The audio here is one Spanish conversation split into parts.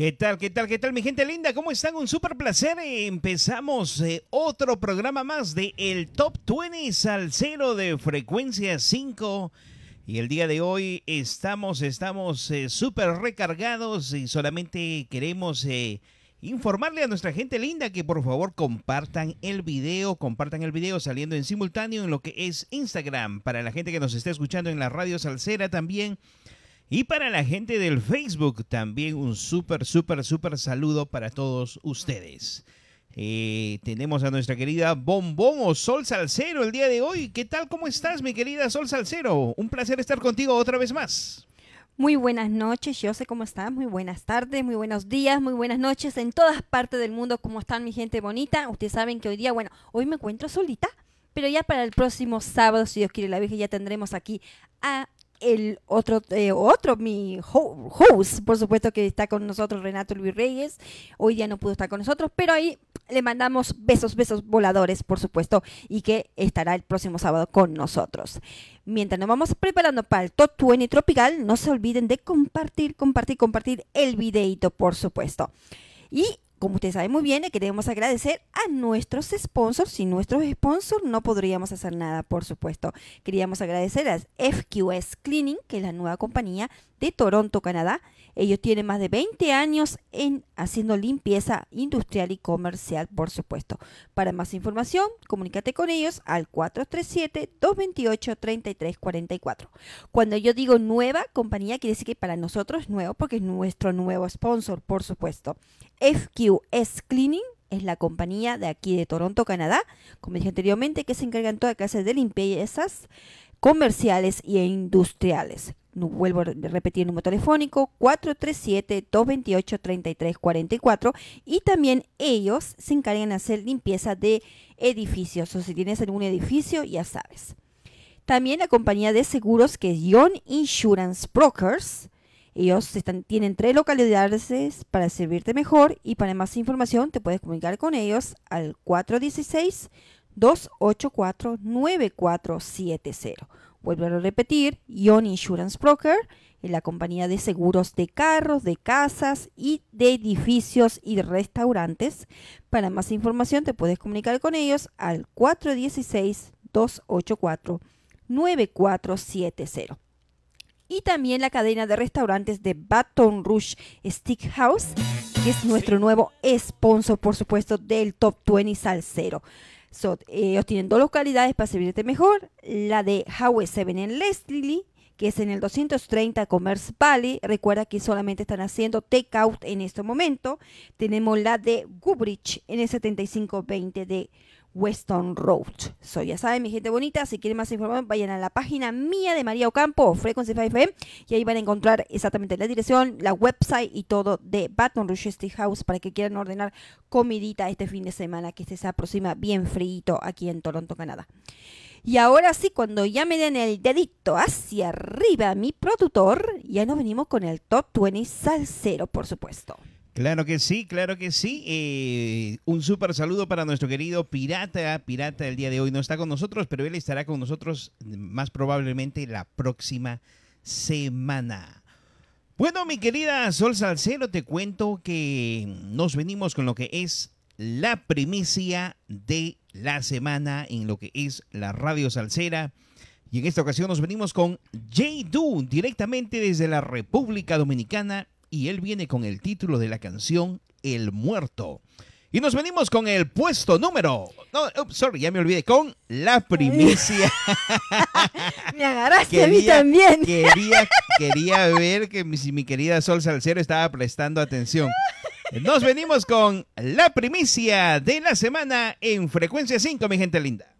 ¿Qué tal, qué tal, qué tal, mi gente linda? ¿Cómo están? Un súper placer. Empezamos eh, otro programa más de el Top 20 al cero de frecuencia 5. Y el día de hoy estamos, estamos eh, súper recargados y solamente queremos eh, informarle a nuestra gente linda que por favor compartan el video, compartan el video saliendo en simultáneo en lo que es Instagram. Para la gente que nos está escuchando en la radio salsera también y para la gente del Facebook, también un súper, súper, súper saludo para todos ustedes. Eh, tenemos a nuestra querida Bombón o Sol Salcero el día de hoy. ¿Qué tal? ¿Cómo estás, mi querida Sol Salcero? Un placer estar contigo otra vez más. Muy buenas noches, yo sé cómo están, muy buenas tardes, muy buenos días, muy buenas noches en todas partes del mundo, ¿cómo están mi gente bonita? Ustedes saben que hoy día, bueno, hoy me encuentro solita, pero ya para el próximo sábado, si Dios quiere la Virgen, ya tendremos aquí a el otro, eh, otro, mi host, por supuesto que está con nosotros, Renato Luis Reyes. Hoy día no pudo estar con nosotros, pero ahí le mandamos besos, besos voladores, por supuesto, y que estará el próximo sábado con nosotros. Mientras nos vamos preparando para el Top 20 Tropical, no se olviden de compartir, compartir, compartir el videito, por supuesto. Y como ustedes saben muy bien, queremos agradecer a nuestros sponsors. Sin nuestros sponsors no podríamos hacer nada, por supuesto. Queríamos agradecer a FQS Cleaning, que es la nueva compañía de Toronto, Canadá. Ellos tienen más de 20 años en haciendo limpieza industrial y comercial, por supuesto. Para más información, comunícate con ellos al 437-228-3344. Cuando yo digo nueva compañía, quiere decir que para nosotros es nuevo porque es nuestro nuevo sponsor, por supuesto. FQS Cleaning es la compañía de aquí de Toronto, Canadá, como dije anteriormente, que se encargan toda clase de limpiezas comerciales e industriales. Vuelvo a repetir el número telefónico 437-228-3344 y también ellos se encargan de hacer limpieza de edificios o si tienes algún edificio ya sabes. También la compañía de seguros que es Young Insurance Brokers. Ellos tienen tres localidades para servirte mejor y para más información te puedes comunicar con ellos al 416 284 9470 Vuelvo a repetir, Ion Insurance Broker, la compañía de seguros de carros, de casas y de edificios y restaurantes. Para más información te puedes comunicar con ellos al 416-284-9470. Y también la cadena de restaurantes de Baton Rouge Stick House, que es nuestro nuevo sponsor, por supuesto, del Top 20 Salcero ellos tienen dos localidades para servirte mejor. La de Highway 7 en Leslie, que es en el 230 Commerce Valley. Recuerda que solamente están haciendo takeout en este momento. Tenemos la de Goodrich en el 7520 de Weston Road. So, ya saben, mi gente bonita, si quieren más información, vayan a la página mía de María Ocampo, Frequency 5 FM, y ahí van a encontrar exactamente la dirección, la website y todo de Baton Rouge Street House para que quieran ordenar comidita este fin de semana, que se aproxima bien frío aquí en Toronto, Canadá. Y ahora sí, cuando ya me den el dedito hacia arriba mi productor, ya nos venimos con el Top 20 Salsero, por supuesto. Claro que sí, claro que sí. Eh, un súper saludo para nuestro querido Pirata. Pirata el día de hoy no está con nosotros, pero él estará con nosotros más probablemente la próxima semana. Bueno, mi querida Sol Salcero, te cuento que nos venimos con lo que es la primicia de la semana en lo que es la radio salsera. Y en esta ocasión nos venimos con J. Du, directamente desde la República Dominicana y él viene con el título de la canción El Muerto. Y nos venimos con el puesto número. No, sorry, ya me olvidé. Con la primicia. me agarraste a mí también. Quería, quería ver que mi, si mi querida Sol Salcero estaba prestando atención. Nos venimos con la primicia de la semana en Frecuencia 5, mi gente linda.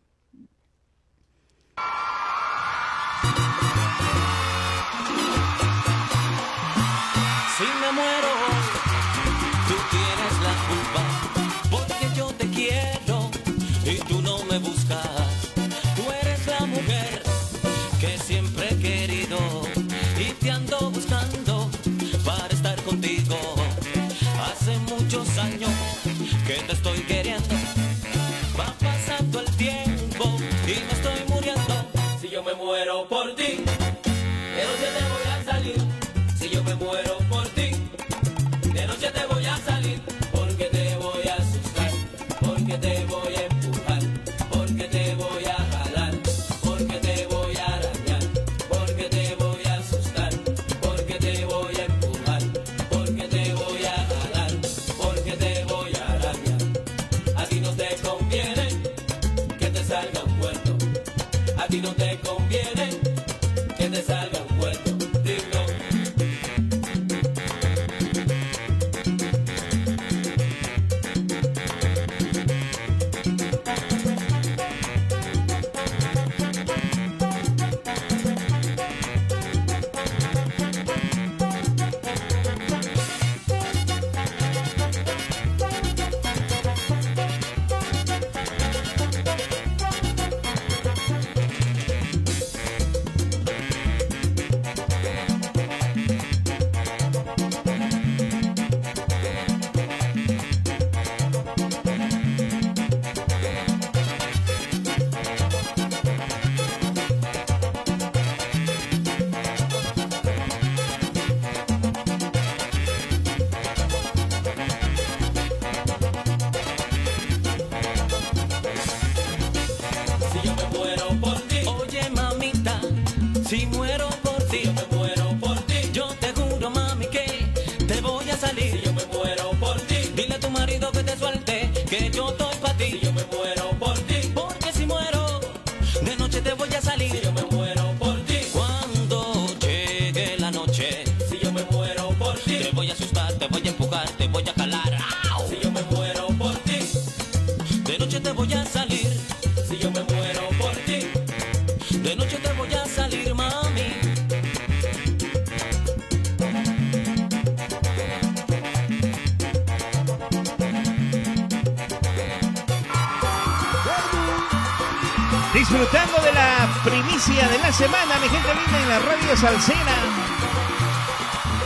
Radio salsera.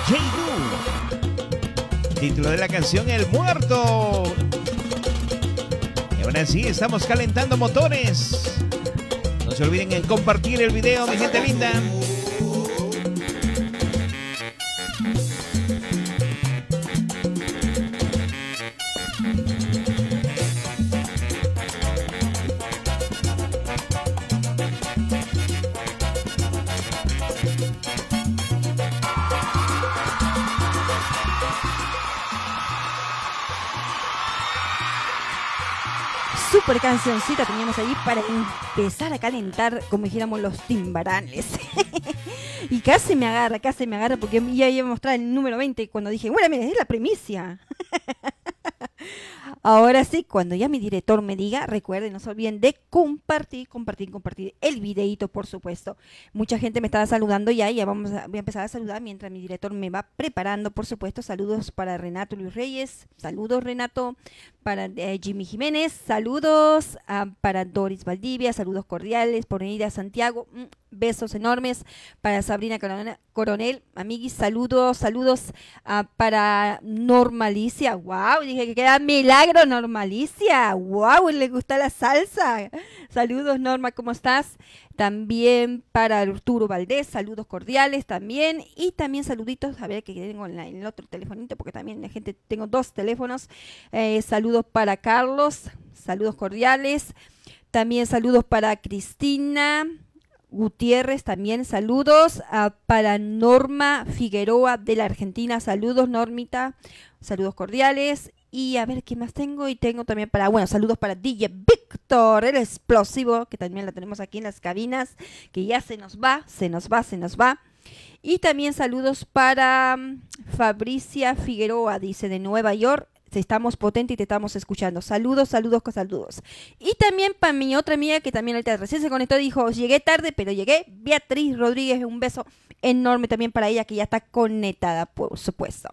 j Título de la canción El Muerto. Y ahora sí, estamos calentando motores. No se olviden en compartir el video, mi gente linda. Super cancioncita teníamos ahí para empezar a calentar, como dijéramos, los timbaranes. y casi me agarra, casi me agarra, porque ya iba a mostrar el número 20 cuando dije, bueno, mira, es la primicia. Ahora sí, cuando ya mi director me diga, recuerden, no se olviden de compartir, compartir, compartir el videito, por supuesto. Mucha gente me estaba saludando ya, ya vamos a, voy a empezar a saludar mientras mi director me va preparando, por supuesto. Saludos para Renato Luis Reyes, saludos Renato, para eh, Jimmy Jiménez, saludos ah, para Doris Valdivia, saludos cordiales, por a Santiago, mm, besos enormes para Sabrina Coronel, amiguis, saludos, saludos ah, para Normalicia, wow, dije que queda milagro Normalicia, wow, le gusta la salsa, saludos Norma, ¿cómo estás? También para Arturo Valdés, saludos cordiales también. Y también saluditos, a ver que tengo en, el otro telefonito, porque también la gente, tengo dos teléfonos. Eh, saludos para Carlos, saludos cordiales. También saludos para Cristina. Gutiérrez también saludos para Norma Figueroa de la Argentina, saludos Normita, saludos cordiales y a ver qué más tengo. Y tengo también para, bueno, saludos para DJ Víctor, el explosivo, que también la tenemos aquí en las cabinas, que ya se nos va, se nos va, se nos va. Y también saludos para mm, Fabricia Figueroa, dice de Nueva York estamos potentes y te estamos escuchando. Saludos, saludos, saludos. Y también para mi otra amiga que también ahorita recién se conectó, dijo, llegué tarde, pero llegué. Beatriz Rodríguez, un beso enorme también para ella que ya está conectada, por supuesto.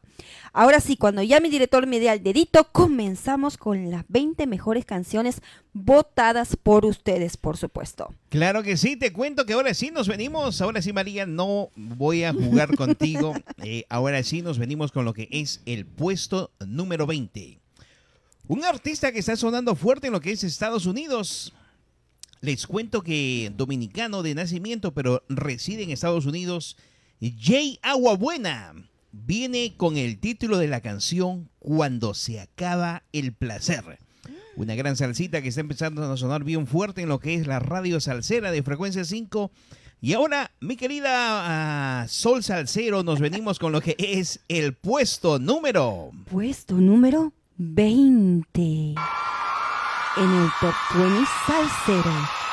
Ahora sí, cuando ya mi director me dé al dedito, comenzamos con las 20 mejores canciones votadas por ustedes, por supuesto. Claro que sí, te cuento que ahora sí nos venimos, ahora sí María, no voy a jugar contigo, eh, ahora sí nos venimos con lo que es el puesto número 20. Un artista que está sonando fuerte en lo que es Estados Unidos. Les cuento que dominicano de nacimiento, pero reside en Estados Unidos, Jay Aguabuena, viene con el título de la canción Cuando se acaba el placer. Una gran salsita que está empezando a sonar bien fuerte en lo que es la radio salsera de frecuencia 5. Y ahora, mi querida ah, Sol Salcero, nos venimos con lo que es el puesto número. Puesto número 20. En el Top 20 Salsero.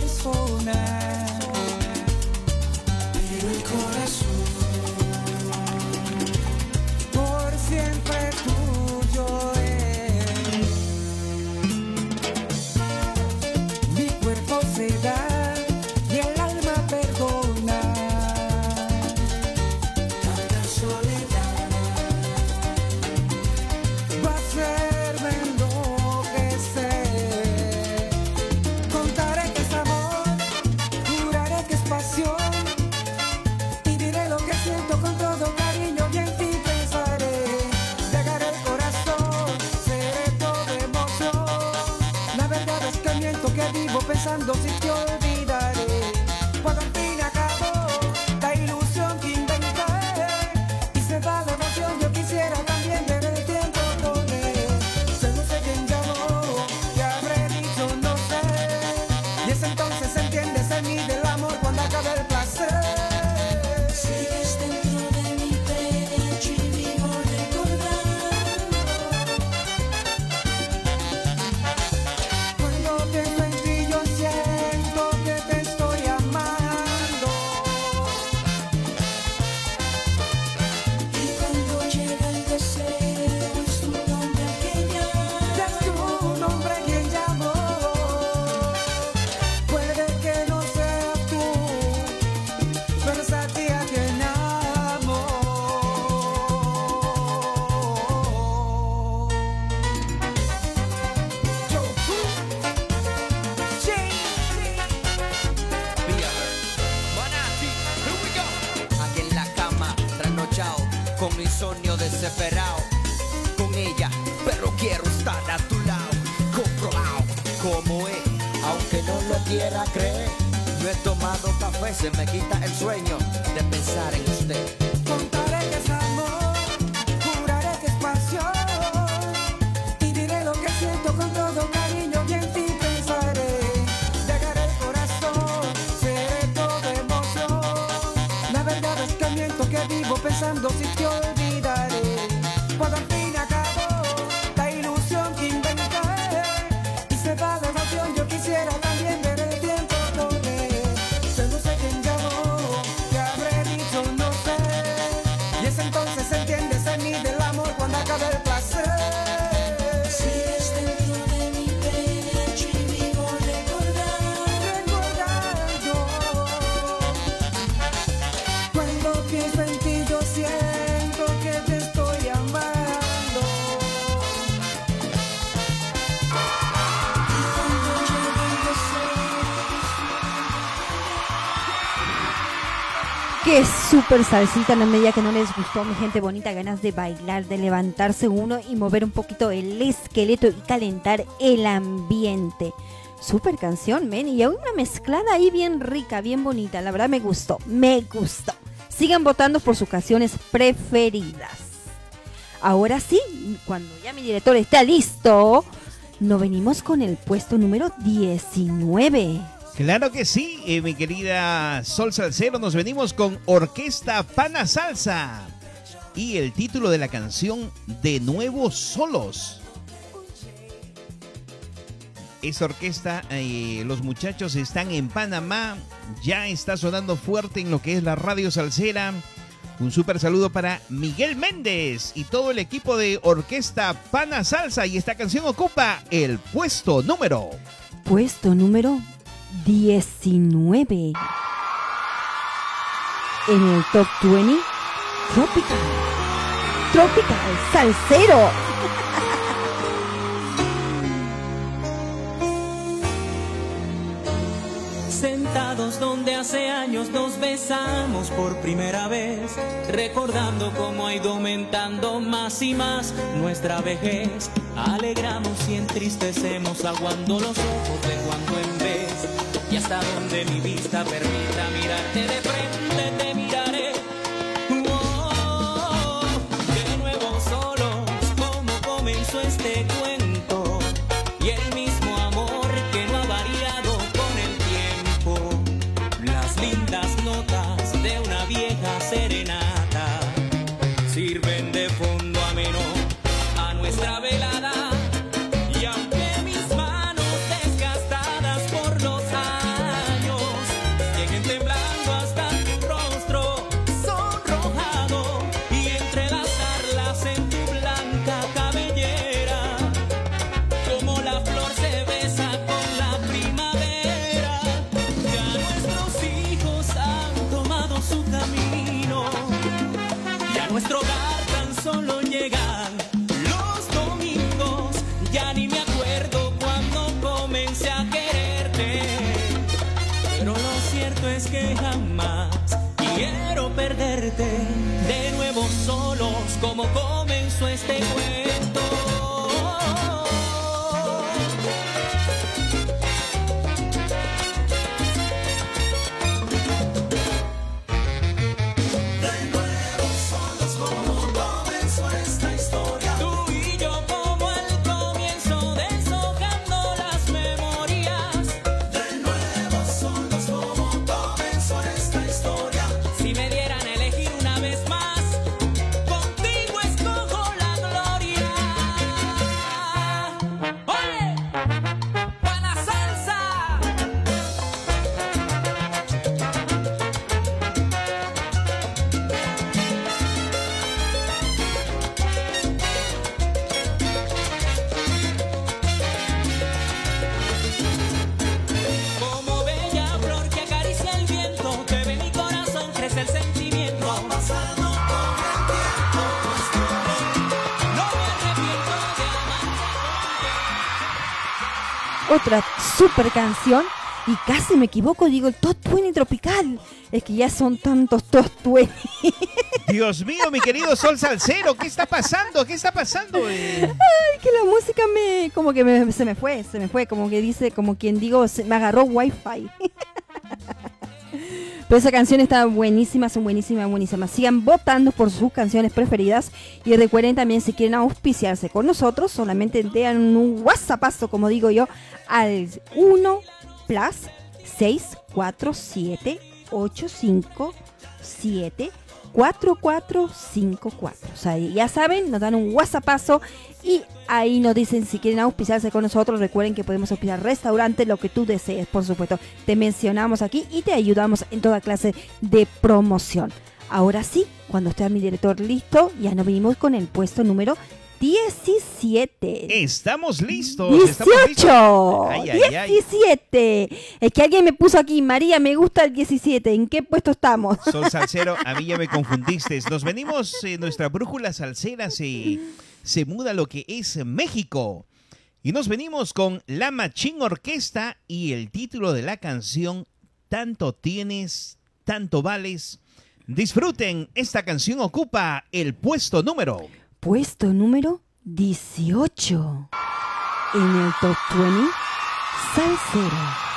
satisfied. Qué súper salsita en la media que no les gustó, mi gente bonita, ganas de bailar, de levantarse uno y mover un poquito el esqueleto y calentar el ambiente. Súper canción, men, y una mezclada ahí bien rica, bien bonita, la verdad me gustó, me gustó. Sigan votando por sus canciones preferidas. Ahora sí, cuando ya mi director está listo, nos venimos con el puesto número 19. Claro que sí, eh, mi querida Sol Salcero, nos venimos con Orquesta Pana Salsa y el título de la canción De Nuevo Solos. Esa orquesta, eh, los muchachos están en Panamá, ya está sonando fuerte en lo que es la radio salsera. Un súper saludo para Miguel Méndez y todo el equipo de Orquesta Pana Salsa y esta canción ocupa el puesto número Puesto número 19. En el top 20, Tropical. Tropical Salsero. Sentados donde hace años nos besamos por primera vez, recordando cómo ha ido aumentando más y más nuestra vejez. Alegramos y entristecemos, aguando los ojos de cuando en vez. Y hasta donde mi vista permita mirarte de frente, solos como comenzó este cuento. Super canción Y casi me equivoco, digo el Top 20 tropical. Es que ya son tantos Top 20. Dios mío, mi querido Sol Salcero, ¿qué está pasando? ¿Qué está pasando? Eh, Ay, que la música me. como que me- se me fue, se me fue. Como que dice, como quien digo, se, me agarró wifi. Pero esa canción está buenísima, son buenísimas, buenísimas. Sigan votando por sus canciones preferidas. Y recuerden también, si quieren auspiciarse con nosotros, solamente den un WhatsAppazo, como digo yo, al 1 plus 647 857 4454. O sea, ya saben, nos dan un WhatsAppazo y ahí nos dicen si quieren auspiciarse con nosotros. Recuerden que podemos auspiciar restaurante, lo que tú desees, por supuesto. Te mencionamos aquí y te ayudamos en toda clase de promoción. Ahora sí, cuando esté mi director listo, ya nos venimos con el puesto número 17. Estamos listos. estamos listos. 18. Ay, ay, ay. 17. Es que alguien me puso aquí, María, me gusta el 17. ¿En qué puesto estamos? Sol Salcero, a mí ya me confundiste. Nos venimos, eh, nuestra brújula salsera se, se muda lo que es México. Y nos venimos con La Machín Orquesta y el título de la canción Tanto tienes, tanto vales. Disfruten, esta canción ocupa el puesto número. Puesto número 18. En el top 20, Salsero.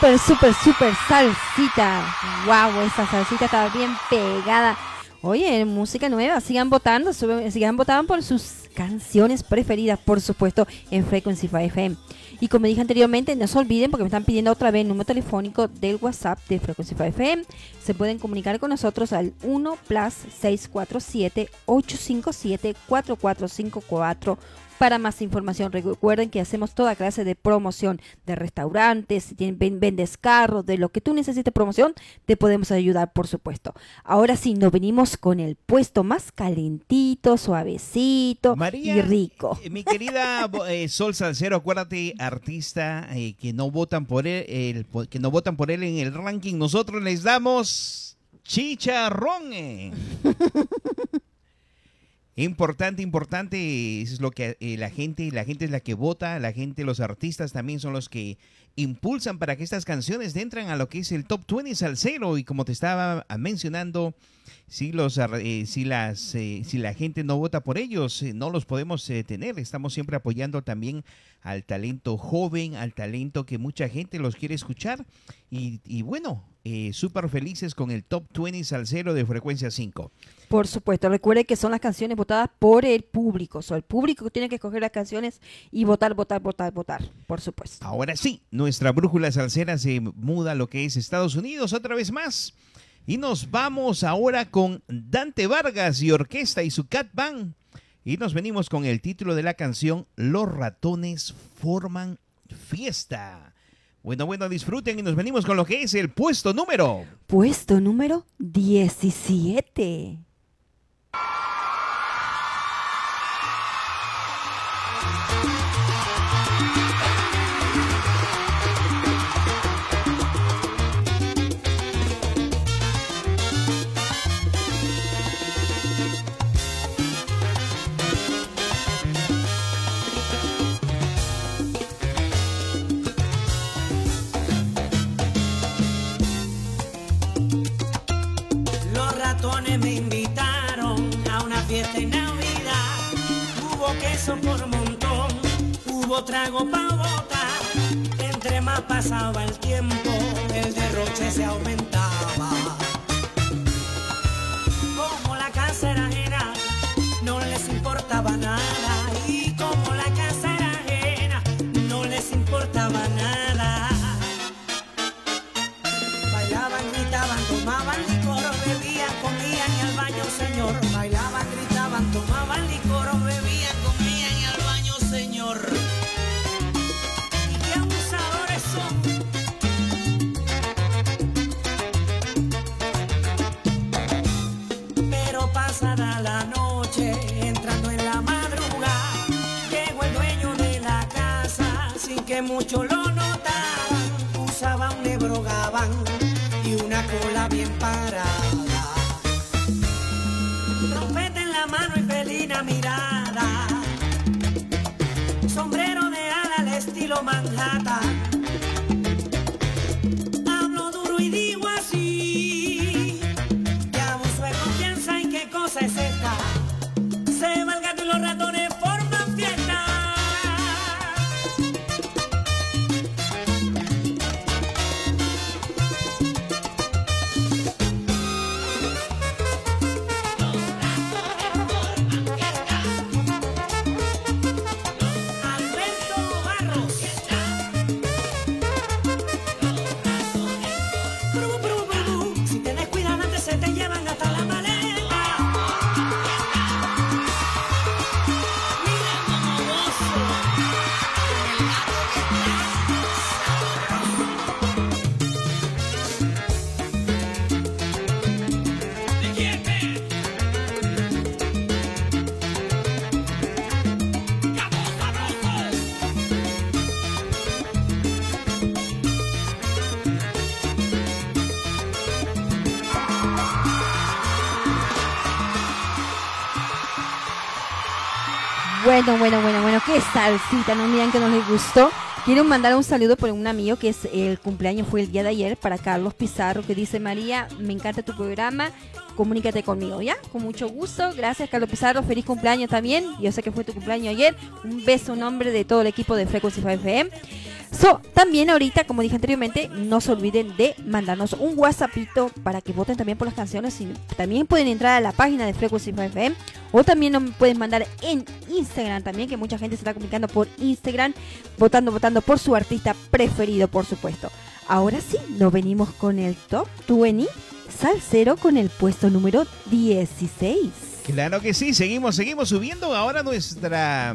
Súper, súper, súper salsita. Wow, esa salsita estaba bien pegada. Oye, música nueva, sigan votando, sigan votando por sus canciones preferidas, por supuesto, en Frequency 5 FM. Y como dije anteriormente, no se olviden porque me están pidiendo otra vez el número telefónico del WhatsApp de Frequency 5 FM. Se pueden comunicar con nosotros al 1 plus 647 857 4454 para más información, recuerden que hacemos toda clase de promoción de restaurantes, si tienen, ven- vendes carros, de lo que tú necesites promoción, te podemos ayudar, por supuesto. Ahora sí, nos venimos con el puesto más calentito, suavecito María, y rico. eh, mi querida eh, Sol Salcero, acuérdate, artista eh, que no votan por él, el- que no votan por él en el ranking, nosotros les damos chicharrón. Importante, importante es lo que eh, la gente, la gente es la que vota, la gente, los artistas también son los que impulsan para que estas canciones entren a lo que es el top 20 salsero y como te estaba mencionando, si los eh, si las eh, si la gente no vota por ellos eh, no los podemos tener estamos siempre apoyando también al talento joven al talento que mucha gente los quiere escuchar y, y bueno eh, súper felices con el top 20 salsero de frecuencia 5 Por supuesto, recuerde que son las canciones votadas por el público. O sea, el público tiene que escoger las canciones y votar, votar, votar, votar. Por supuesto. Ahora sí, nuestra brújula salsera se muda a lo que es Estados Unidos otra vez más. Y nos vamos ahora con Dante Vargas y orquesta y su Cat Band. Y nos venimos con el título de la canción Los ratones forman fiesta. Bueno, bueno, disfruten y nos venimos con lo que es el puesto número. Puesto número 17. Por montón, hubo trago para botar. Entre más pasaba el tiempo, el derroche se aumentaba. Cola bien parada. Trompeta en la mano y felina mirada. Sombrero de ala al estilo Manhattan. Bueno, bueno, bueno, bueno, qué salsita, no miran que no les gustó. Quiero mandar un saludo por un amigo que es el cumpleaños fue el día de ayer para Carlos Pizarro que dice María, me encanta tu programa, comunícate conmigo, ¿ya? Con mucho gusto, gracias Carlos Pizarro, feliz cumpleaños también, yo sé que fue tu cumpleaños ayer, un beso en nombre de todo el equipo de Frequency 5 FM. So, también ahorita, como dije anteriormente, no se olviden de mandarnos un WhatsAppito para que voten también por las canciones. Y también pueden entrar a la página de Frequency FM o también nos pueden mandar en Instagram también, que mucha gente se está comunicando por Instagram, votando, votando por su artista preferido, por supuesto. Ahora sí, nos venimos con el Top 20 Salsero con el puesto número 16. Claro que sí, seguimos, seguimos subiendo. Ahora nuestra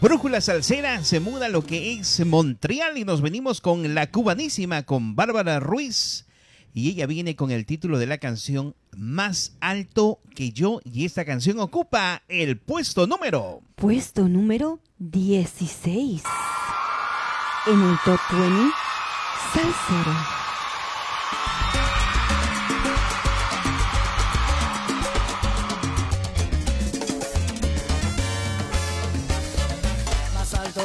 brújula salsera se muda a lo que es Montreal y nos venimos con la cubanísima, con Bárbara Ruiz. Y ella viene con el título de la canción Más alto que yo. Y esta canción ocupa el puesto número. Puesto número 16. En el Top 20 Salsero.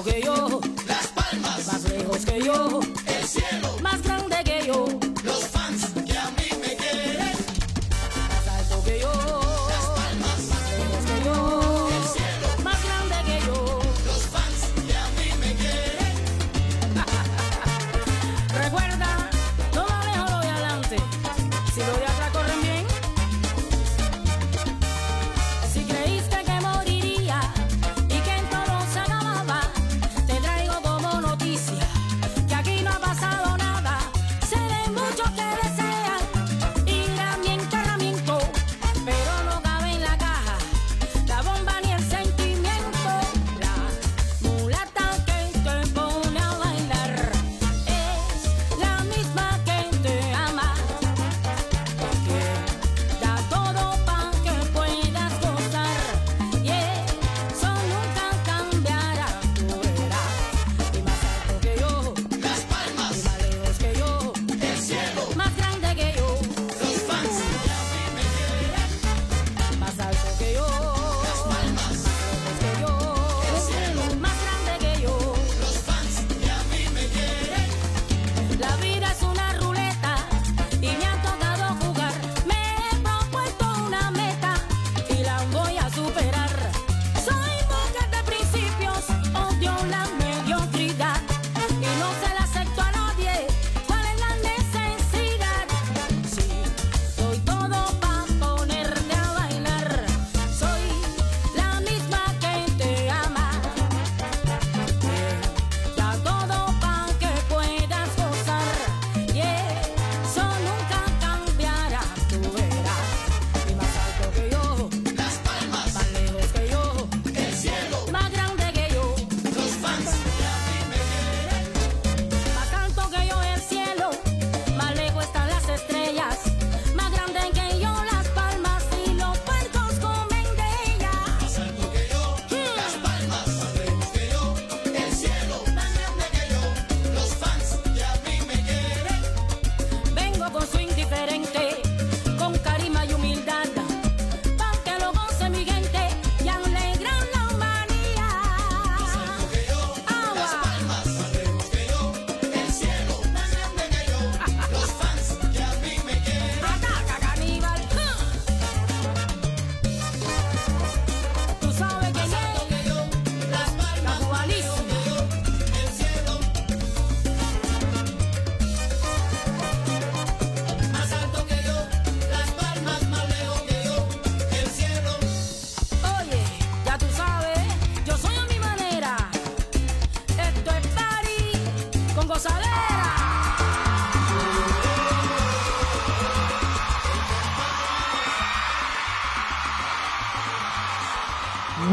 Alto que yo, las palmas. Más lejos que yo, el cielo. Más grande que yo, los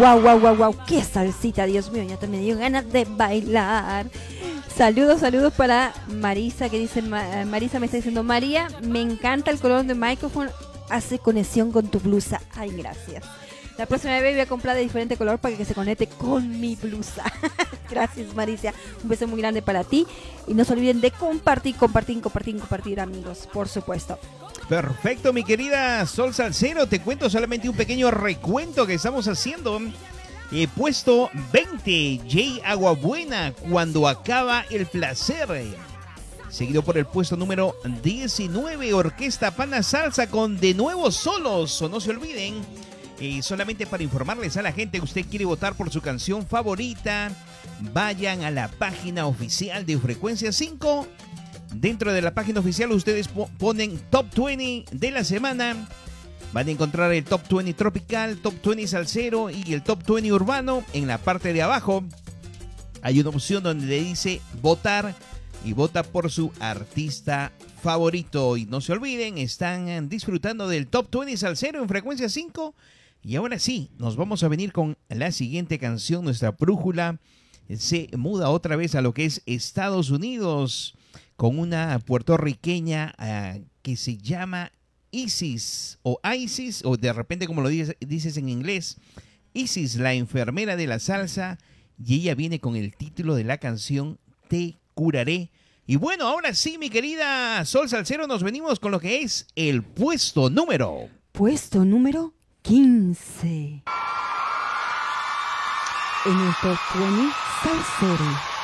Wow, wow, wow, wow, qué salsita, Dios mío, ya te me dio ganas de bailar. Saludos, saludos para Marisa que dice, Ma- Marisa me está diciendo, María, me encanta el color de micrófono, hace conexión con tu blusa. Ay, gracias. La próxima vez voy a comprar de diferente color para que se conecte con mi blusa. gracias, Marisa. Un beso muy grande para ti. Y no se olviden de compartir, compartir, compartir, compartir, amigos, por supuesto. Perfecto, mi querida Sol Salcero. Te cuento solamente un pequeño recuento que estamos haciendo. Puesto 20, Jay Aguabuena, cuando acaba el placer. Seguido por el puesto número 19, Orquesta Pana Salsa con De Nuevo Solos, o no se olviden. Solamente para informarles a la gente, usted quiere votar por su canción favorita, vayan a la página oficial de Frecuencia 5. Dentro de la página oficial ustedes po- ponen Top 20 de la semana. Van a encontrar el Top 20 tropical, Top 20 salsero y el Top 20 urbano. En la parte de abajo hay una opción donde le dice votar y vota por su artista favorito. Y no se olviden, están disfrutando del Top 20 Salsero en frecuencia 5. Y ahora sí, nos vamos a venir con la siguiente canción. Nuestra brújula se muda otra vez a lo que es Estados Unidos con una puertorriqueña ah, que se llama Isis o Isis o de repente como lo dices, en inglés, Isis, la enfermera de la salsa, y ella viene con el título de la canción Te curaré. Y bueno, ahora sí, mi querida Sol Salcero, nos venimos con lo que es el puesto número. Puesto número 15. En el Top 20 Salsero.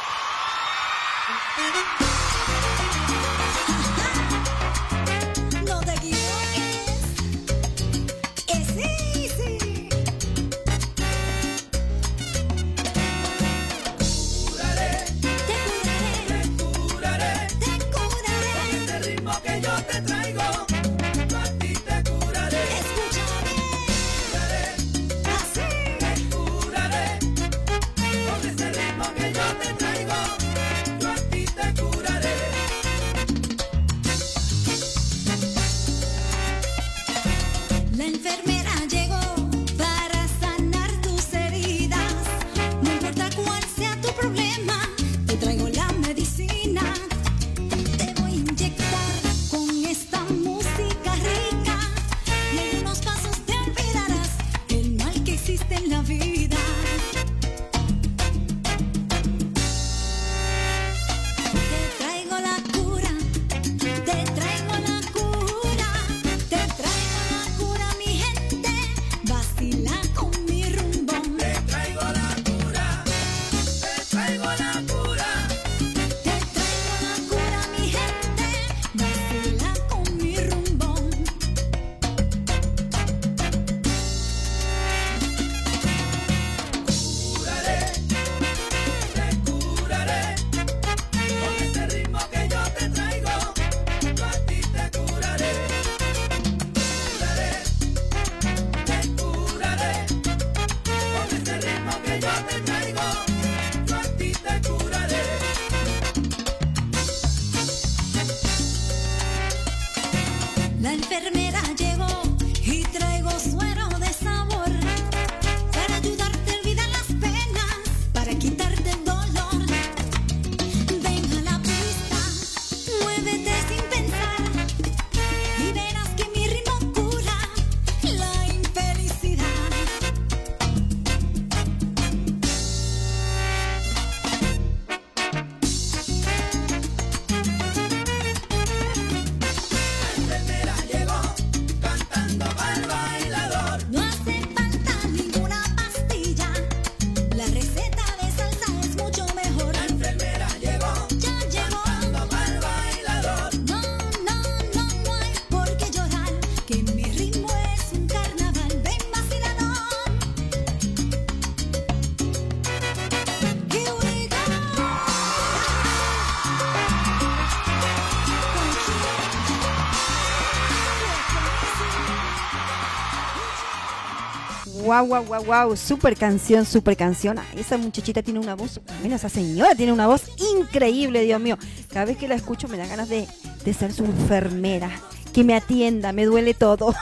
Wow, wow, wow, wow. Super canción, super canción. Ah, esa muchachita tiene una voz, bueno, esa señora tiene una voz increíble, Dios mío. Cada vez que la escucho me da ganas de, de ser su enfermera. Que me atienda, me duele todo.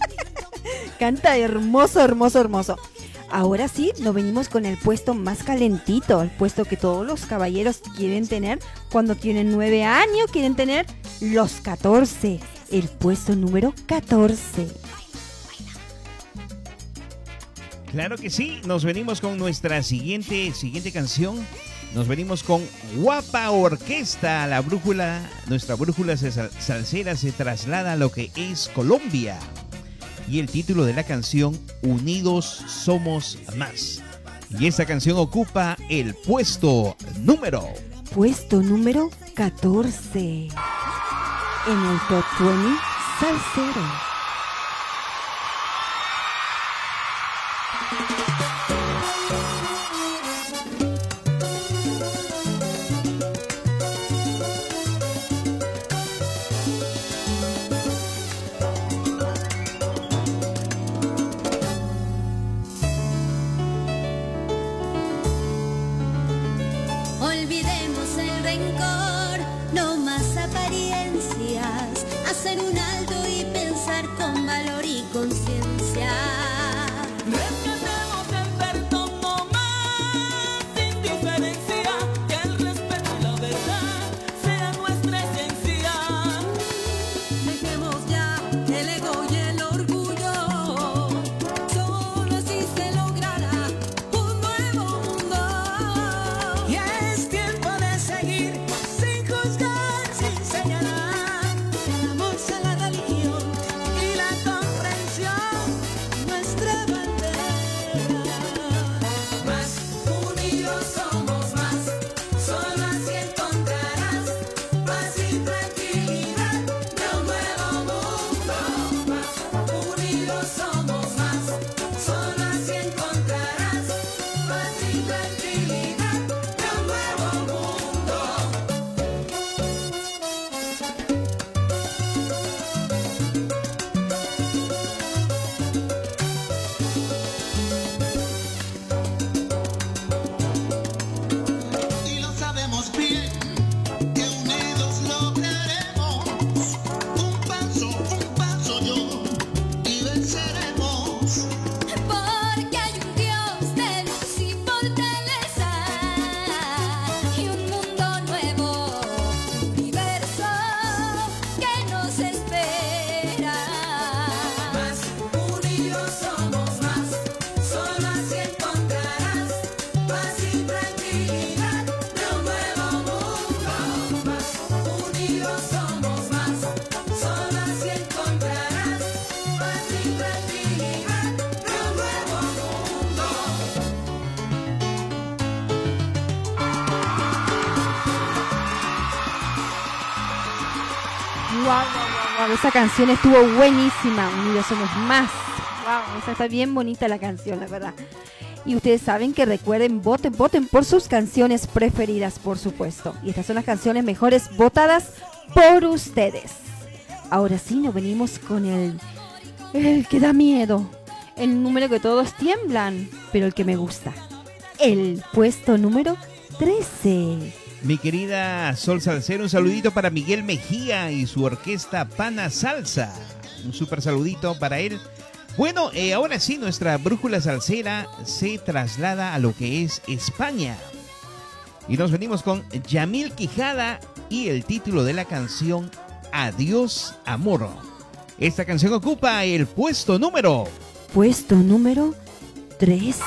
Canta hermoso, hermoso, hermoso. Ahora sí, nos venimos con el puesto más calentito, el puesto que todos los caballeros quieren tener cuando tienen nueve años, quieren tener los 14. El puesto número 14. Claro que sí, nos venimos con nuestra siguiente, siguiente canción. Nos venimos con Guapa Orquesta. La brújula, nuestra brújula se- salsera se traslada a lo que es Colombia. Y el título de la canción, Unidos Somos Más. Y esta canción ocupa el puesto número. Puesto número 14. En el Top 20 Salsero. Esa canción estuvo buenísima. Unidos somos más. Wow, esa está bien bonita la canción, la verdad. Y ustedes saben que recuerden, voten, voten por sus canciones preferidas, por supuesto. Y estas son las canciones mejores votadas por ustedes. Ahora sí, nos venimos con el, el que da miedo. El número que todos tiemblan, pero el que me gusta. El puesto número 13. Mi querida Sol Salcero, un saludito para Miguel Mejía y su orquesta Pana Salsa. Un súper saludito para él. Bueno, eh, ahora sí, nuestra brújula salsera se traslada a lo que es España. Y nos venimos con Yamil Quijada y el título de la canción Adiós Amor. Esta canción ocupa el puesto número Puesto número 13.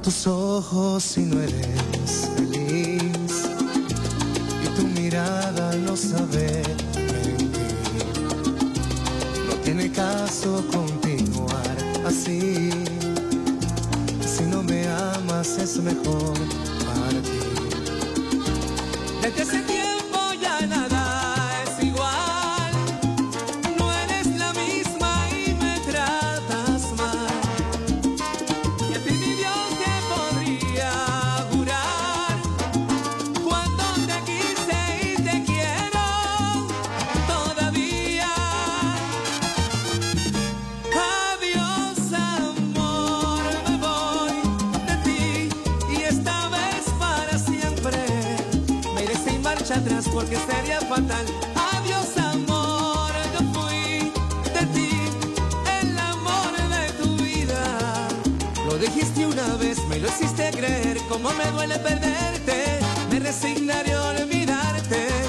Tus ojos y no eres feliz. Y tu mirada no sabe mentir. No tiene caso continuar así. Si no me amas es mejor para ti. Atrás porque sería fatal. Adiós amor, yo fui de ti, el amor de tu vida. Lo dijiste una vez, me lo hiciste creer, como me duele perderte. Me resignaré a olvidarte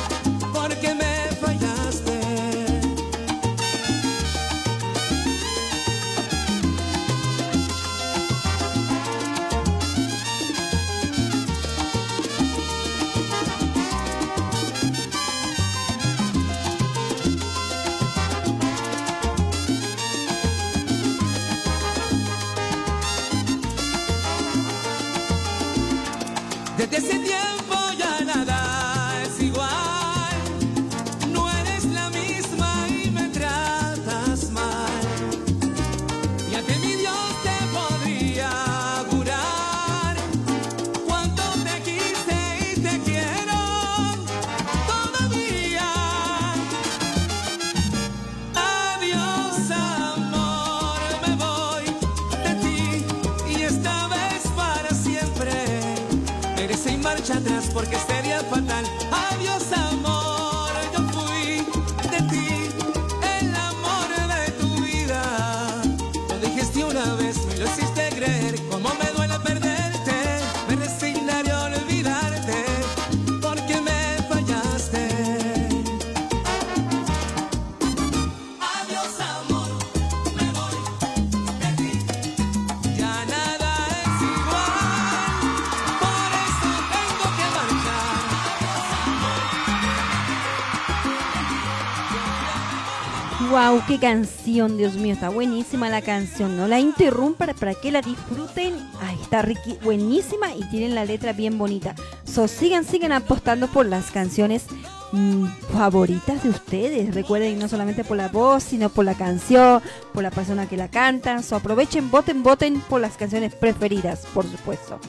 canción, Dios mío, está buenísima la canción. No la interrumpan para que la disfruten. Ay, está riqui- buenísima y tienen la letra bien bonita. So, sigan, sigan apostando por las canciones mm, favoritas de ustedes. Recuerden, no solamente por la voz, sino por la canción, por la persona que la canta. So, aprovechen, voten, voten por las canciones preferidas, por supuesto.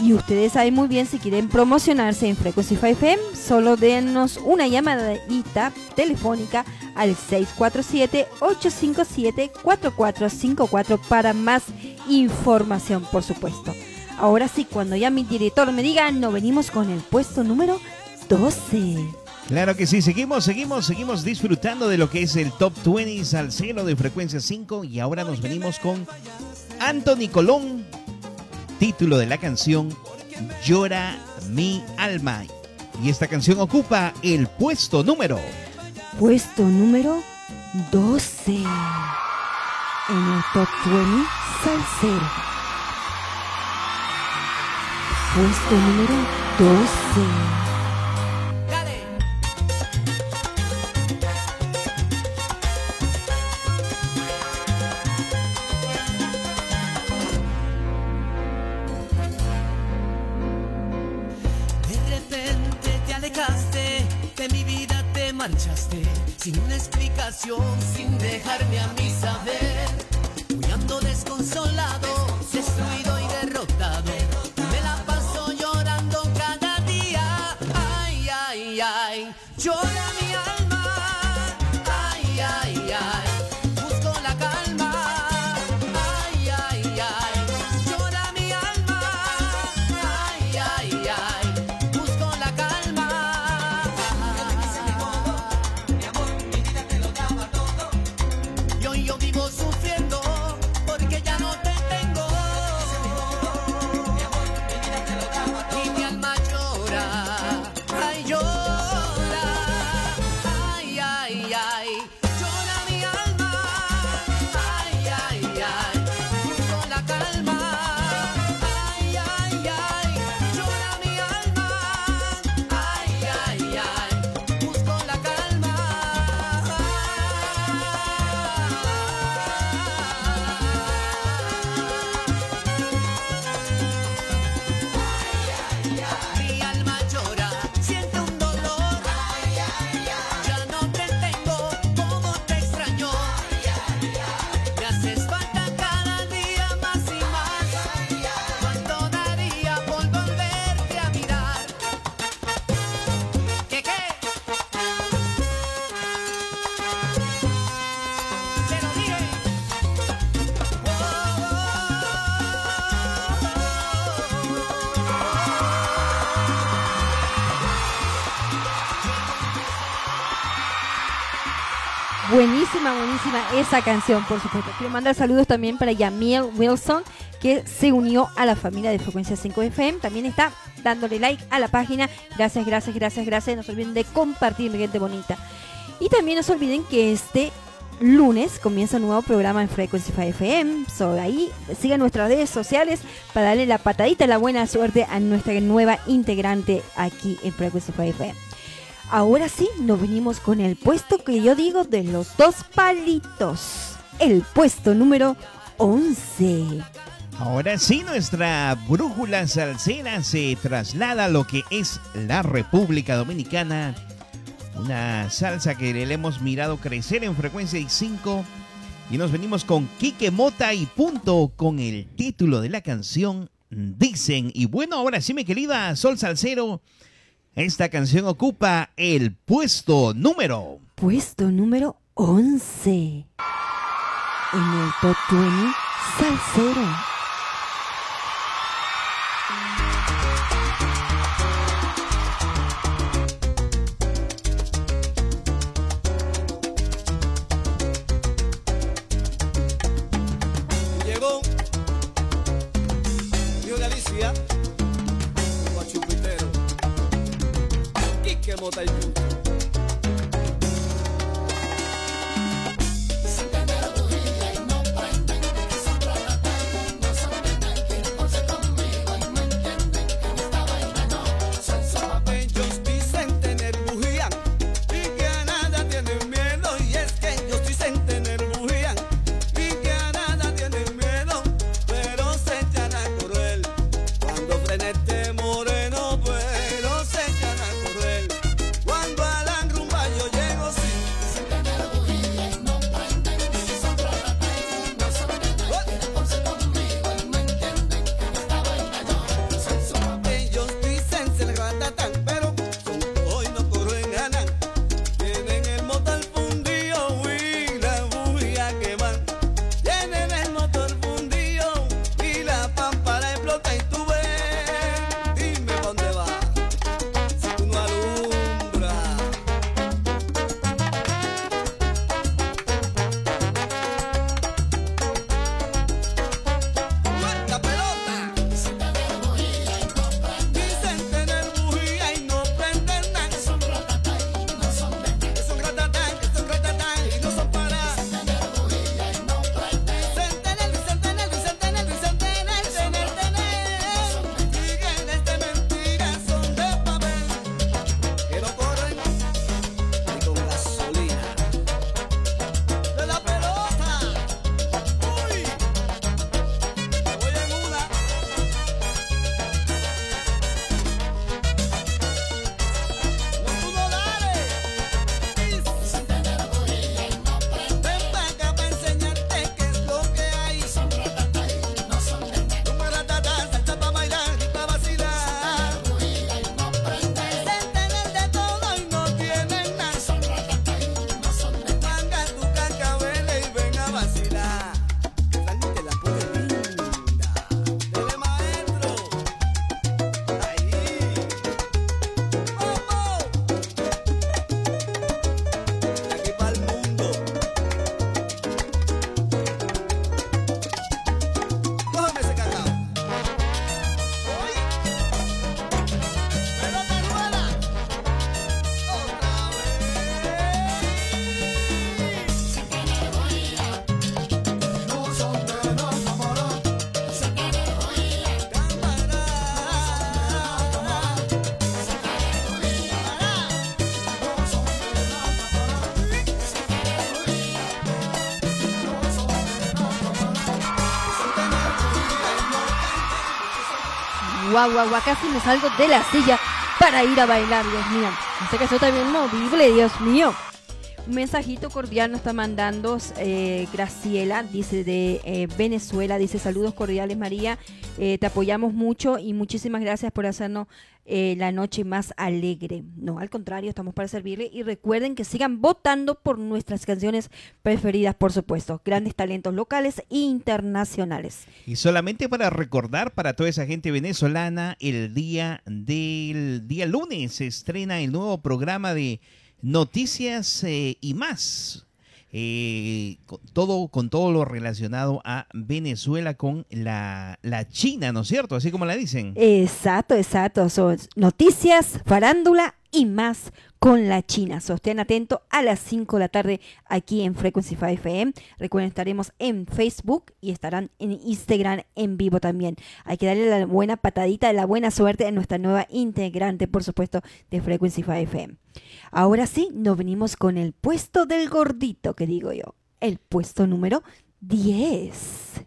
Y ustedes saben muy bien si quieren promocionarse en Frequency 5 FM, solo denos una llamadita telefónica al 647-857-4454 para más información, por supuesto. Ahora sí, cuando ya mi director me diga, nos venimos con el puesto número 12. Claro que sí, seguimos, seguimos, seguimos disfrutando de lo que es el Top 20 Salcero de frecuencia 5 y ahora nos venimos con Anthony Colón, título de la canción Llora mi alma. Y esta canción ocupa el puesto número. Puesto número 12. En el Top 20 Salsero. Puesto número 12. Esa canción, por supuesto. Quiero mandar saludos también para Yamiel Wilson, que se unió a la familia de Frecuencia 5 FM. También está dándole like a la página. Gracias, gracias, gracias, gracias. No se olviden de compartir, mi gente bonita. Y también no se olviden que este lunes comienza un nuevo programa en Frequency 5 FM. So, ahí sigan nuestras redes sociales para darle la patadita, la buena suerte a nuestra nueva integrante aquí en Frequency 5 FM. Ahora sí, nos venimos con el puesto que yo digo de los dos palitos. El puesto número 11. Ahora sí, nuestra brújula salsera se traslada a lo que es la República Dominicana. Una salsa que le hemos mirado crecer en frecuencia y 5. Y nos venimos con Quique Mota y punto con el título de la canción Dicen. Y bueno, ahora sí, mi querida Sol Salcero, esta canción ocupa el puesto número. Puesto número 11. En el Top 20 Salsero. Guau, casi me salgo de la silla para ir a bailar, Dios mío. Este caso está bien movible, Dios mío. Un mensajito cordial nos está mandando eh, Graciela, dice de eh, Venezuela, dice saludos cordiales María, Eh, te apoyamos mucho y muchísimas gracias por hacernos eh, la noche más alegre. No, al contrario, estamos para servirle y recuerden que sigan votando por nuestras canciones preferidas, por supuesto, grandes talentos locales e internacionales. Y solamente para recordar para toda esa gente venezolana, el día del día lunes se estrena el nuevo programa de noticias eh, y más. Eh, con todo, con todo lo relacionado a Venezuela con la, la China, ¿no es cierto? Así como la dicen. Exacto, exacto. Son noticias, farándula y más con la China. So, estén atentos a las 5 de la tarde aquí en Frequency 5 FM. Recuerden, estaremos en Facebook y estarán en Instagram en vivo también. Hay que darle la buena patadita de la buena suerte a nuestra nueva integrante, por supuesto, de Frequency 5 FM. Ahora sí, nos venimos con el puesto del gordito, que digo yo. El puesto número 10.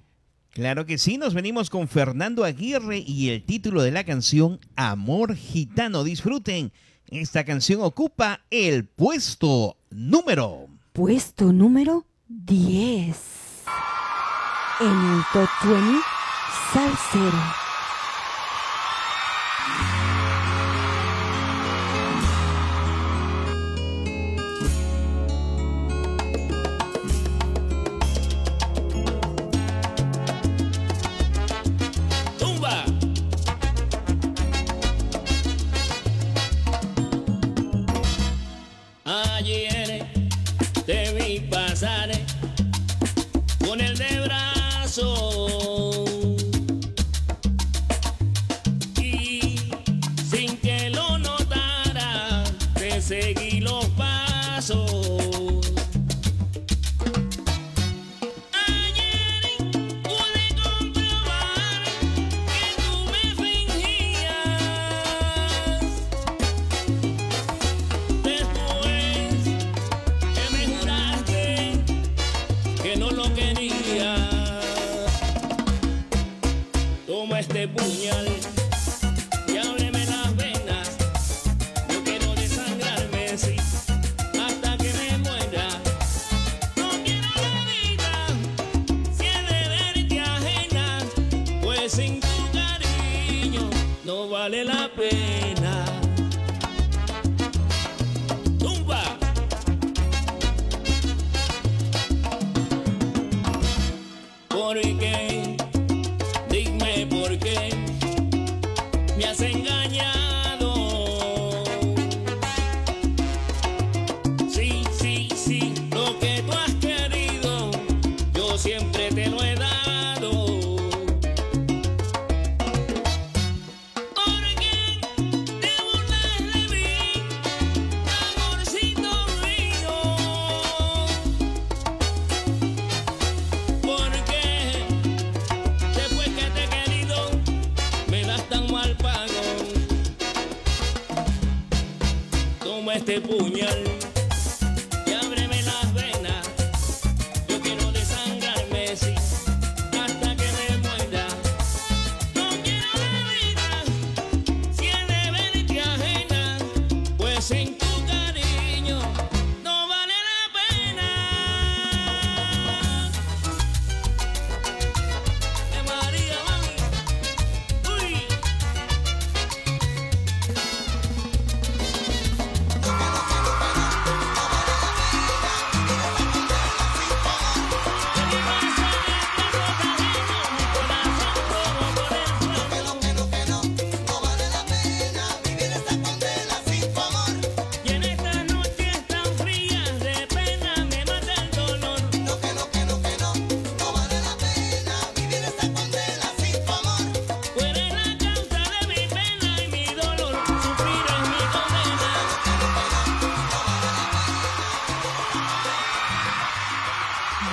Claro que sí, nos venimos con Fernando Aguirre y el título de la canción Amor Gitano. Disfruten, esta canción ocupa el puesto número. Puesto número 10. En el Top 20 Salsero.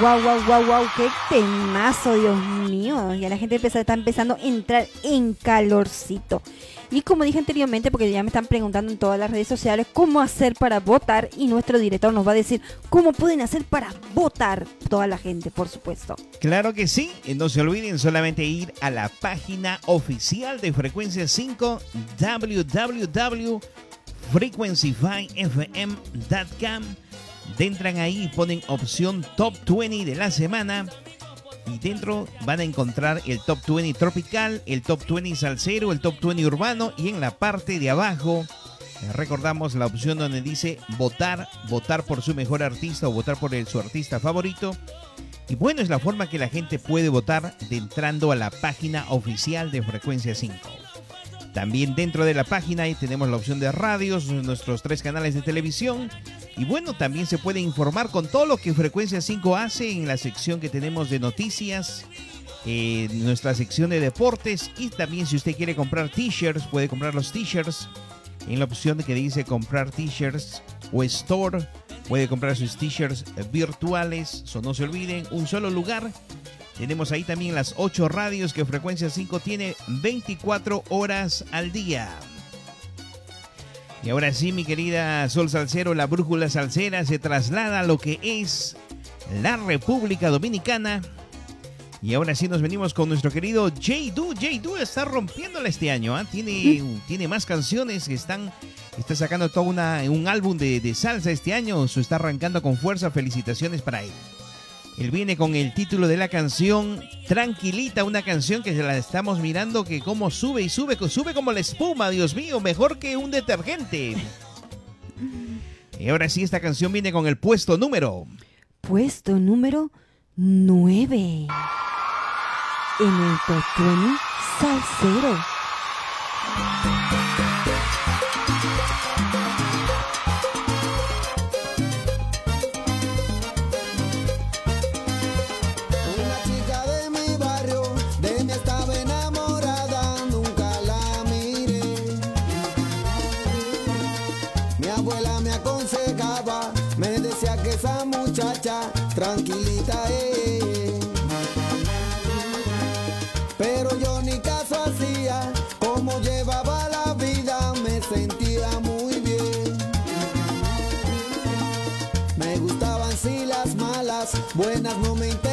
Wow, wow, wow, wow, qué temazo, Dios mío. Ya la gente está empezando a entrar en calorcito. Y como dije anteriormente, porque ya me están preguntando en todas las redes sociales cómo hacer para votar y nuestro director nos va a decir cómo pueden hacer para votar toda la gente, por supuesto. Claro que sí, Eh, no se olviden solamente ir a la página oficial de Frecuencia 5 www.frequencyfyfm.com Entran ahí ponen opción Top 20 de la semana y dentro van a encontrar el Top 20 tropical, el Top 20 salsero, el Top 20 urbano y en la parte de abajo eh, recordamos la opción donde dice votar, votar por su mejor artista o votar por el- su artista favorito. Y bueno, es la forma que la gente puede votar de entrando a la página oficial de Frecuencia 5. También dentro de la página ahí tenemos la opción de radios, nuestros tres canales de televisión. Y bueno, también se puede informar con todo lo que Frecuencia 5 hace en la sección que tenemos de noticias, eh, nuestra sección de deportes. Y también si usted quiere comprar t-shirts, puede comprar los t-shirts en la opción que dice comprar t-shirts o store. Puede comprar sus t-shirts virtuales. So, no se olviden, un solo lugar. Tenemos ahí también las 8 radios que Frecuencia 5 tiene 24 horas al día. Y ahora sí, mi querida Sol Salcero, la brújula salsera se traslada a lo que es la República Dominicana. Y ahora sí nos venimos con nuestro querido J-Do. J-Do está rompiéndola este año. ¿ah? Tiene, tiene más canciones. Está sacando todo un álbum de, de salsa este año. Se está arrancando con fuerza. Felicitaciones para él. Él viene con el título de la canción Tranquilita, una canción que la estamos mirando que como sube y sube, sube como la espuma, Dios mío, mejor que un detergente. Y ahora sí, esta canción viene con el puesto número. Puesto número 9. En el Top 20 Salsero. Buenas no me interesaban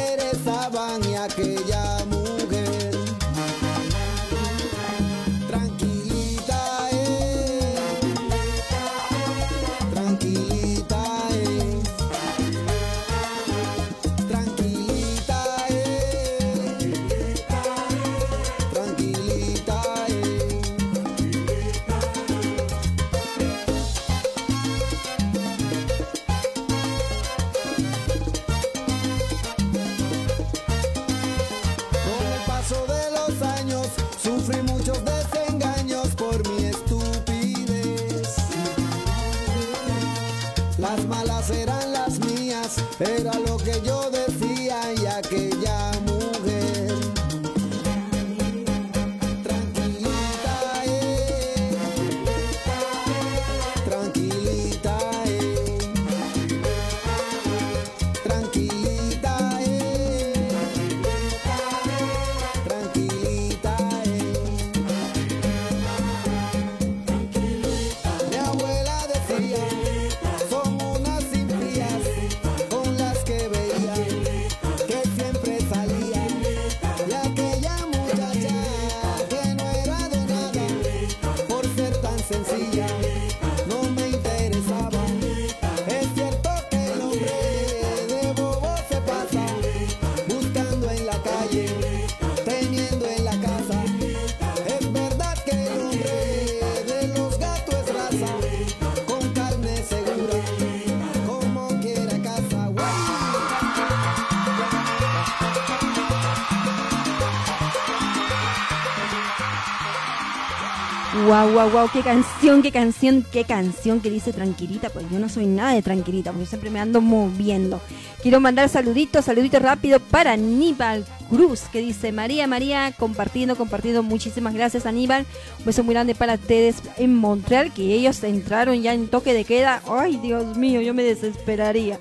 Wow, wow, qué canción, qué canción, qué canción que dice tranquilita, pues yo no soy nada de tranquilita, porque yo siempre me ando moviendo. Quiero mandar saluditos, saluditos rápido para Aníbal Cruz, que dice María, María, compartiendo, compartiendo, muchísimas gracias Aníbal. Un beso muy grande para ustedes en Montreal, que ellos entraron ya en toque de queda. Ay, Dios mío, yo me desesperaría.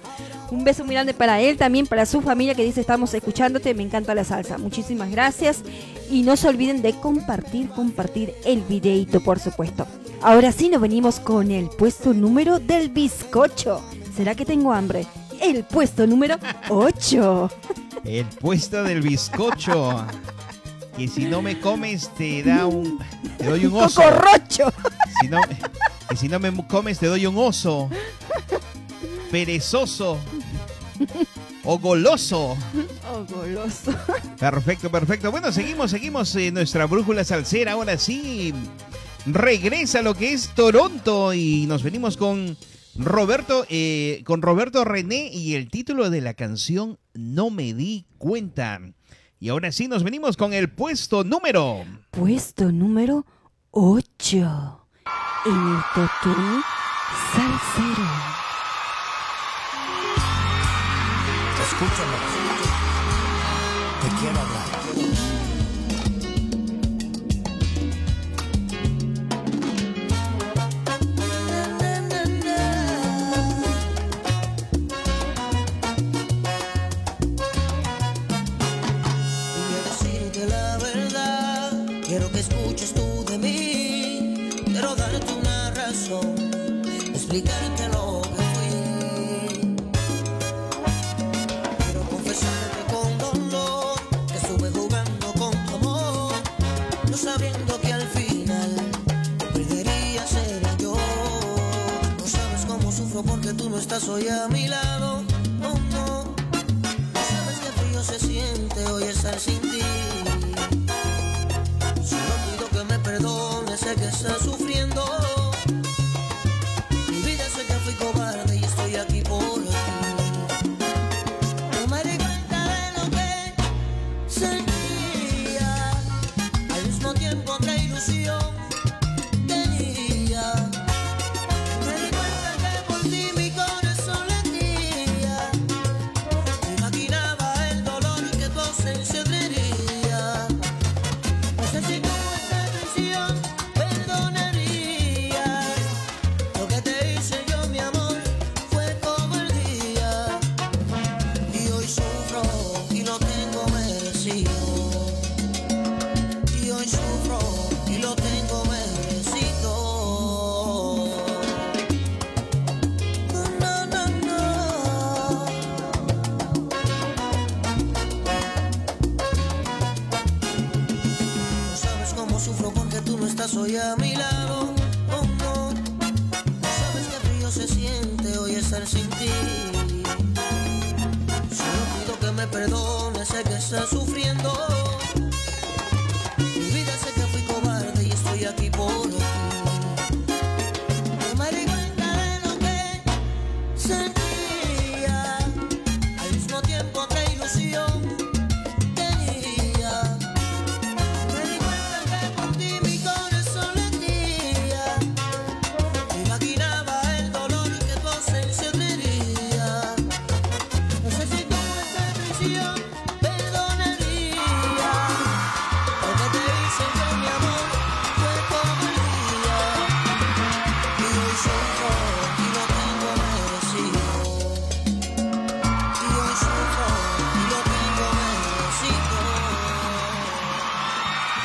Un beso muy grande para él también, para su familia que dice estamos escuchándote, me encanta la salsa. Muchísimas gracias y no se olviden de compartir, compartir el videito, por supuesto. Ahora sí nos venimos con el puesto número del bizcocho. ¿Será que tengo hambre? El puesto número 8. El puesto del bizcocho. Que si no me comes te da un. Te doy un oso. ¡Cocorrocho! Si no, que si no me comes te doy un oso. Perezoso. O goloso. Oh, goloso. Perfecto, perfecto. Bueno, seguimos, seguimos en nuestra brújula salsera. Ahora sí, regresa lo que es Toronto y nos venimos con Roberto, eh, con Roberto René y el título de la canción No me di cuenta. Y ahora sí, nos venimos con el puesto número. Puesto número 8. En el Totún Salsero. Escúchame. Te quiero hablar. A decirte la verdad, quiero que escuches tú de mí. Quiero darte una razón, explicarte porque tú no estás hoy a mi lado. Oh no. No sabes qué frío se siente hoy estar sin ti. Solo pido que me perdones, sé que estás sufriendo.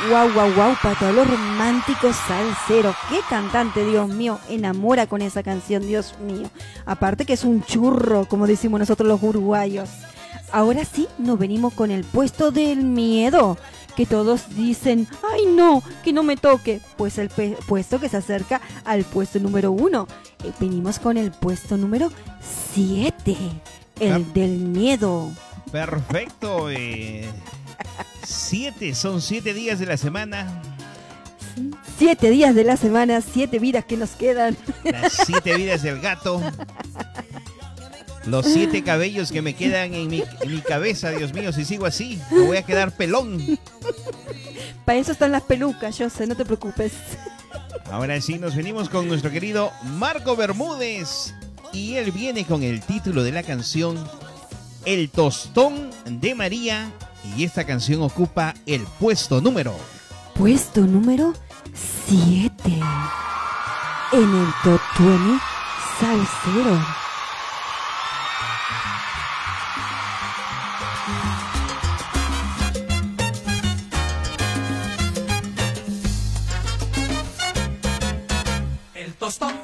Wow, wow, wow, para todos los románticos salseros. Qué cantante, Dios mío, enamora con esa canción, Dios mío. Aparte que es un churro, como decimos nosotros los uruguayos. Ahora sí, nos venimos con el puesto del miedo. Que todos dicen, ay no, que no me toque. Pues el puesto que se acerca al puesto número uno. Eh, venimos con el puesto número siete. El del miedo. Perfecto. eh, siete, son siete días de la semana. Siete días de la semana, siete vidas que nos quedan. Las siete vidas del gato. Los siete cabellos que me quedan en mi, en mi cabeza, Dios mío, si sigo así, me voy a quedar pelón. Para eso están las pelucas, yo sé, no te preocupes. Ahora sí, nos venimos con nuestro querido Marco Bermúdez. Y él viene con el título de la canción El Tostón de María. Y esta canción ocupa el puesto número. Puesto número 7. En el Top 20 Salsero. El tostón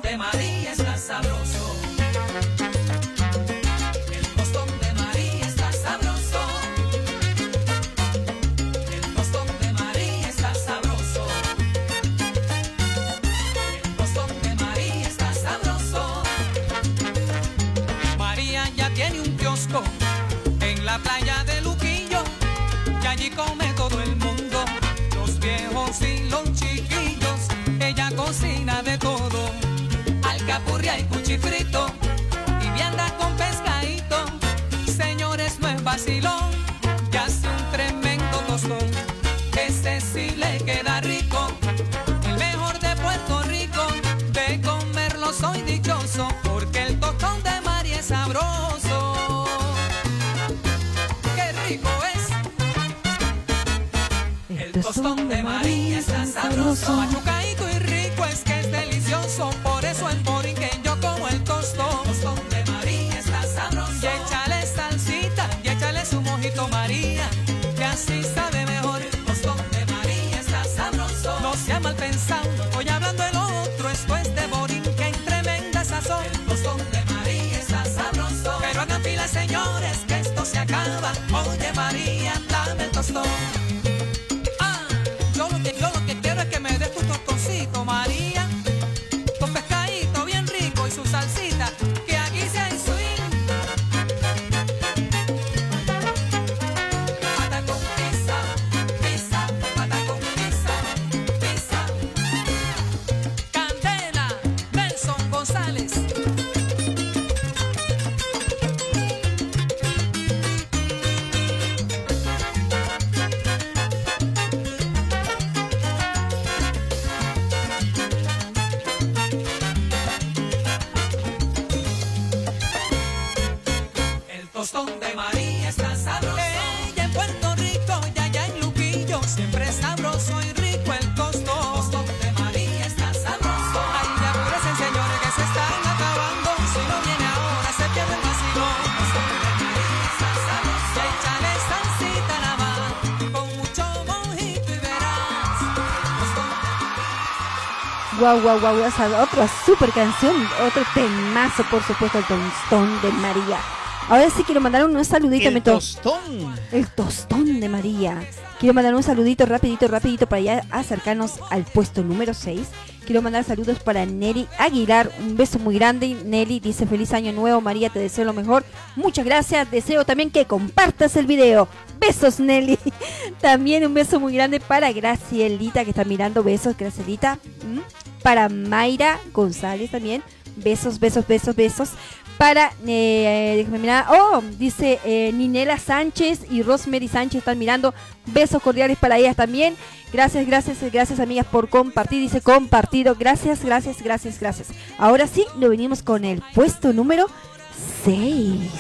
sabroso, machucadito y rico, es que es delicioso. Por eso en Borinquen yo como el tostón. Tostón de María está sabroso. Y échale salsita y échale su mojito María, que así sabe mejor. Tostón de María está sabroso. No sea mal pensado, Guau, guau, guau, esa otra super canción, otro temazo, por supuesto, el tostón de María. Ahora sí quiero mandar un saludito. El tostón. El tostón de María. Quiero mandar un saludito rapidito, rapidito para ya acercarnos al puesto número 6. Quiero mandar saludos para Nelly Aguilar. Un beso muy grande. Nelly dice feliz año nuevo. María, te deseo lo mejor. Muchas gracias. Deseo también que compartas el video. Besos, Nelly. También un beso muy grande para Gracielita que está mirando. Besos, Gracielita. ¿Mm? Para Mayra González también. Besos, besos, besos, besos. Para, eh, déjame mirar. Oh, dice eh, Ninela Sánchez y Rosemary Sánchez están mirando. Besos cordiales para ellas también. Gracias, gracias, gracias amigas por compartir. Dice compartido. Gracias, gracias, gracias, gracias. Ahora sí, lo venimos con el puesto número 6.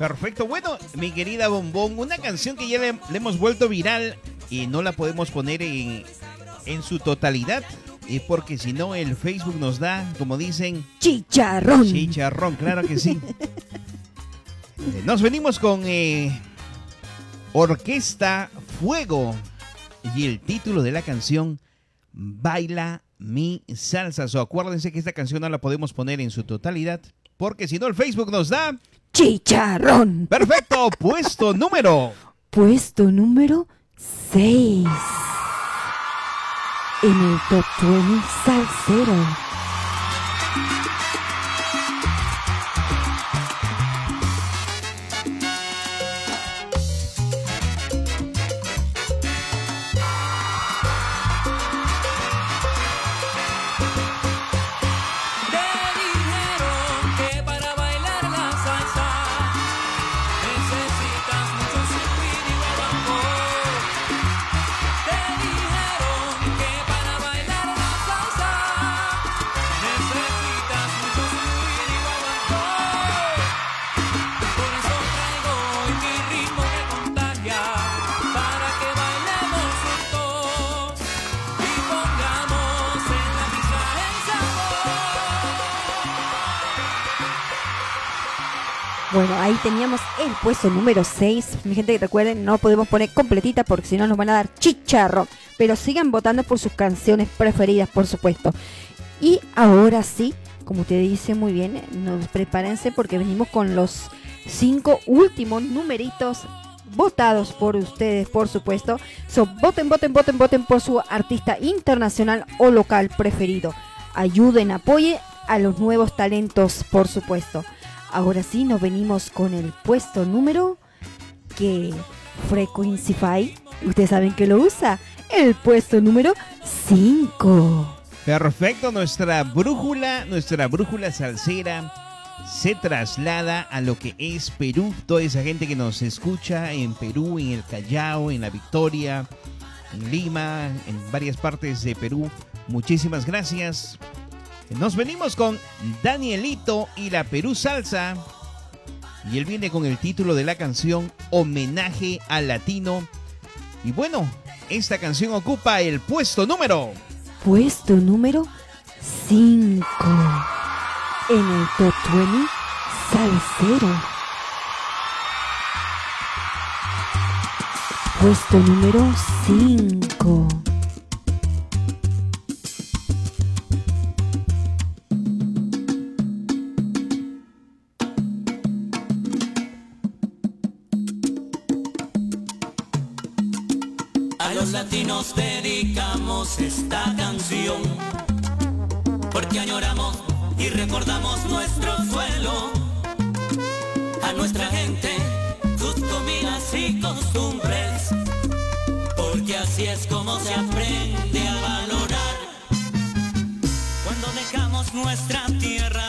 Perfecto. Bueno, mi querida Bombón, una canción que ya le, le hemos vuelto viral y no la podemos poner en, en su totalidad. Y porque si no, el Facebook nos da, como dicen, Chicharrón. chicharrón, claro que sí. Eh, Nos venimos con eh, Orquesta Fuego. Y el título de la canción, Baila mi salsa. So, acuérdense que esta canción no la podemos poner en su totalidad, porque si no el Facebook nos da... Chicharrón. Perfecto, puesto número. Puesto número 6. En el Top 20 Salsero. Bueno, ahí teníamos el puesto número 6. Mi gente, recuerden, no podemos poner completita porque si no nos van a dar chicharro. Pero sigan votando por sus canciones preferidas, por supuesto. Y ahora sí, como ustedes dicen muy bien, nos prepárense porque venimos con los cinco últimos numeritos votados por ustedes, por supuesto. So, voten, voten, voten, voten por su artista internacional o local preferido. Ayuden, apoyen a los nuevos talentos, por supuesto. Ahora sí, nos venimos con el puesto número que Frequencify, ustedes saben que lo usa, el puesto número 5. Perfecto, nuestra brújula, nuestra brújula salsera se traslada a lo que es Perú. Toda esa gente que nos escucha en Perú, en el Callao, en la Victoria, en Lima, en varias partes de Perú. Muchísimas gracias. Nos venimos con Danielito y la Perú Salsa. Y él viene con el título de la canción Homenaje al Latino. Y bueno, esta canción ocupa el puesto número. Puesto número 5. En el Top 20 Salsero. Puesto número 5. Latinos dedicamos esta canción. Porque añoramos y recordamos nuestro suelo, a nuestra gente, sus comidas y costumbres, porque así es como se aprende a valorar. Cuando dejamos nuestra tierra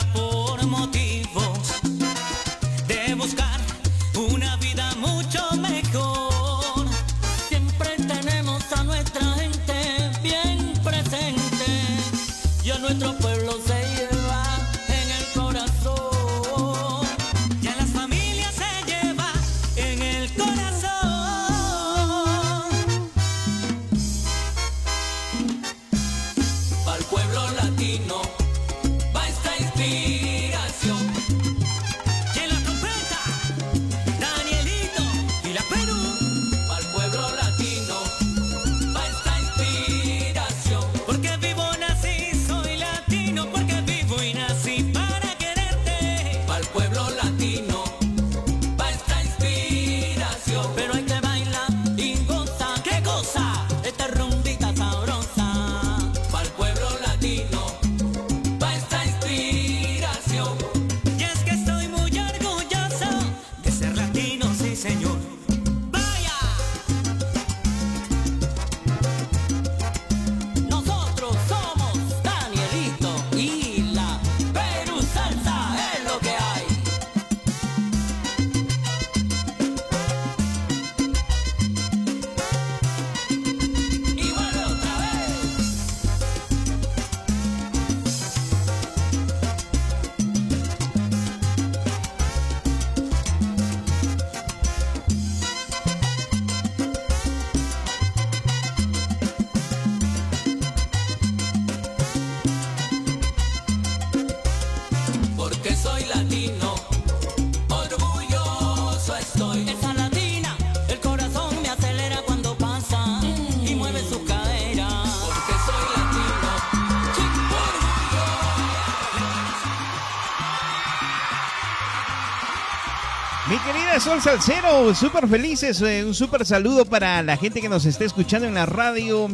Sol Salcero, súper felices. eh, un súper saludo para la gente que nos está escuchando en la radio.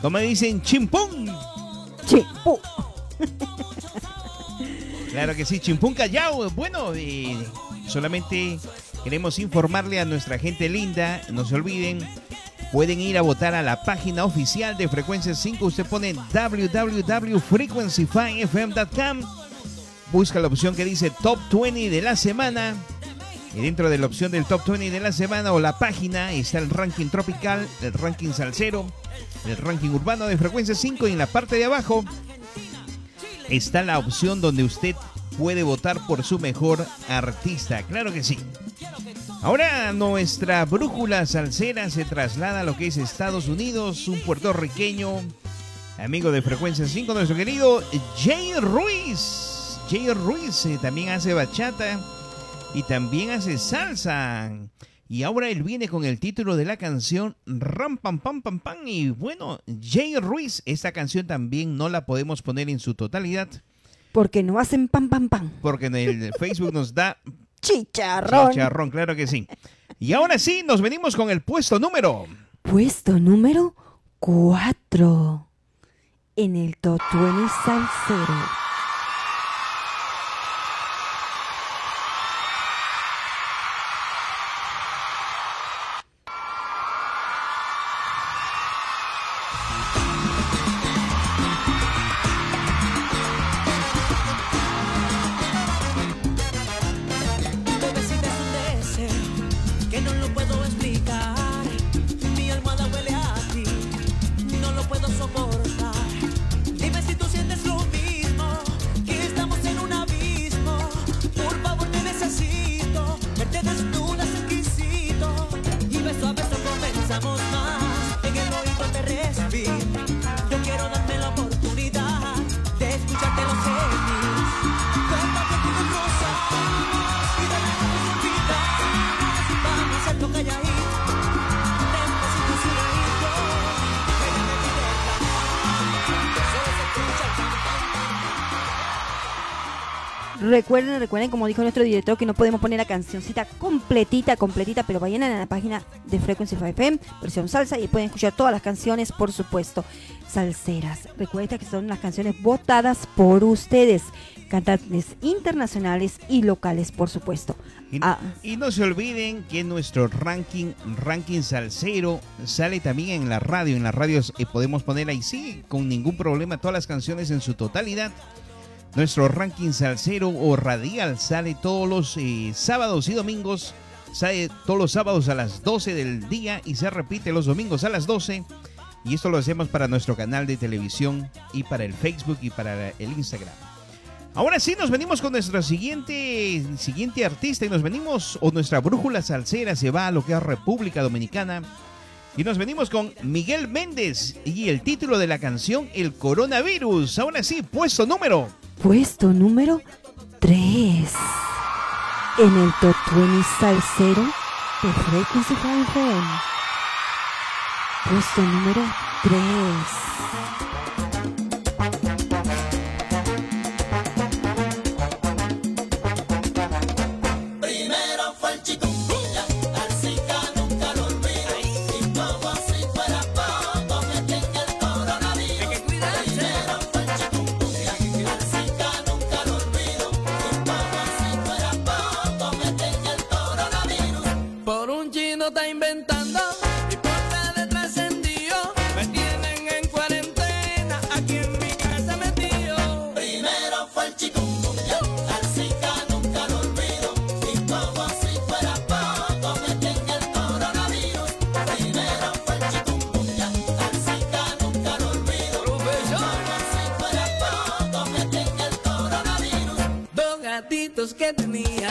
Como dicen, chimpún. Chimpú. Claro que sí, chimpún callao. Bueno, eh, solamente queremos informarle a nuestra gente linda. No se olviden, pueden ir a votar a la página oficial de Frecuencia 5. Usted pone www.frequency5fm.com. Busca la opción que dice Top 20 de la semana. Y dentro de la opción del Top 20 de la semana o la página está el ranking tropical, el ranking salsero, el ranking urbano de frecuencia 5 y en la parte de abajo está la opción donde usted puede votar por su mejor artista. Claro que sí. Ahora nuestra brújula salsera se traslada a lo que es Estados Unidos, un puertorriqueño, amigo de frecuencia 5, nuestro querido Jay Ruiz. Jay Ruiz eh, también hace bachata y también hace salsa. Y ahora él viene con el título de la canción Ram Pam Pam Pam Pam. Y bueno, Jay Ruiz, esta canción también no la podemos poner en su totalidad Porque no hacen pam, pam, pam. porque en el Facebook nos da Chicharrón. chicharrón, claro que sí. Y ahora sí, nos venimos con el puesto número. Puesto número 4 en el Top 20 Salsero. Recuerden, recuerden, como dijo nuestro director, que no podemos poner la cancioncita completita, completita, pero vayan a la página de Frequency 5 FM, versión salsa, y pueden escuchar todas las canciones, por supuesto, salseras. Recuerden que son las canciones votadas por ustedes, cantantes internacionales y locales, por supuesto. Y, Ah, y no se olviden que nuestro ranking, ranking salsero, sale también en la radio. En las radios podemos poner ahí sí, con ningún problema, todas las canciones en su totalidad. Nuestro ranking salsero o radial sale todos los eh, sábados y domingos. Sale todos los sábados a las 12 del día y se repite los domingos a las 12. Y esto lo hacemos para nuestro canal de televisión y para el Facebook y para el Instagram. Ahora sí, nos venimos con nuestro siguiente, siguiente artista y nos venimos, o nuestra brújula salsera se va a lo que es República Dominicana. Y nos venimos con Miguel Méndez y el título de la canción El Coronavirus. Ahora sí, puesto número. Puesto número 3 en el Top 20 Salsero de Frequency 5 FM. Puesto número 3. Que tenía,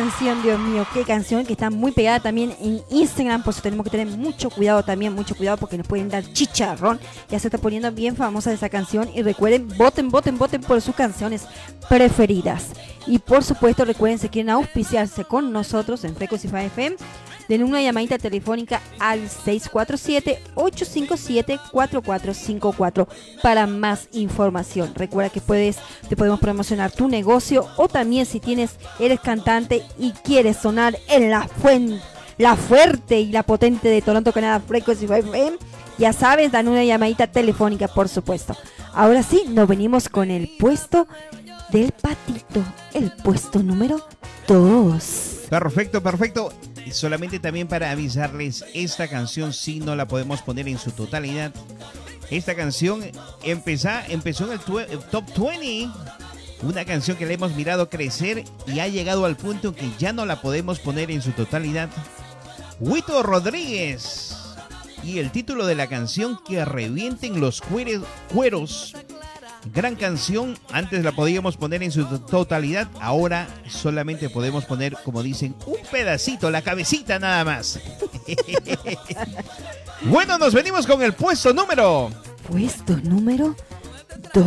canción, Dios mío, qué canción que está muy pegada también en Instagram, por eso tenemos que tener mucho cuidado también, mucho cuidado porque nos pueden dar chicharrón. Ya se está poniendo bien famosa esa canción y recuerden, voten, voten, voten por sus canciones preferidas. Y por supuesto, recuerden si quieren auspiciarse con nosotros en Frequency 5 FM, den una llamadita telefónica al 647-857-4454 para más información. Recuerda que puedes, te podemos promocionar tu negocio o también si tienes, eres cantante y quieres sonar en la fuente, la fuerte y la potente de Toronto, Canadá Frequency 5 FM, ya sabes, dan una llamadita telefónica, por supuesto. Ahora sí, nos venimos con el puesto del patito, el puesto número 2. Perfecto, perfecto. Solamente también para avisarles, esta canción sí no la podemos poner en su totalidad. Esta canción empezó en el, el top 20. Una canción que le hemos mirado crecer y ha llegado al punto en que ya no la podemos poner en su totalidad. Huito Rodríguez. Y el título de la canción, Que revienten los cueros. Gran canción, antes la podíamos poner en su to- totalidad, ahora solamente podemos poner, como dicen, un pedacito, la cabecita nada más. bueno, nos venimos con el puesto número. Puesto número 2.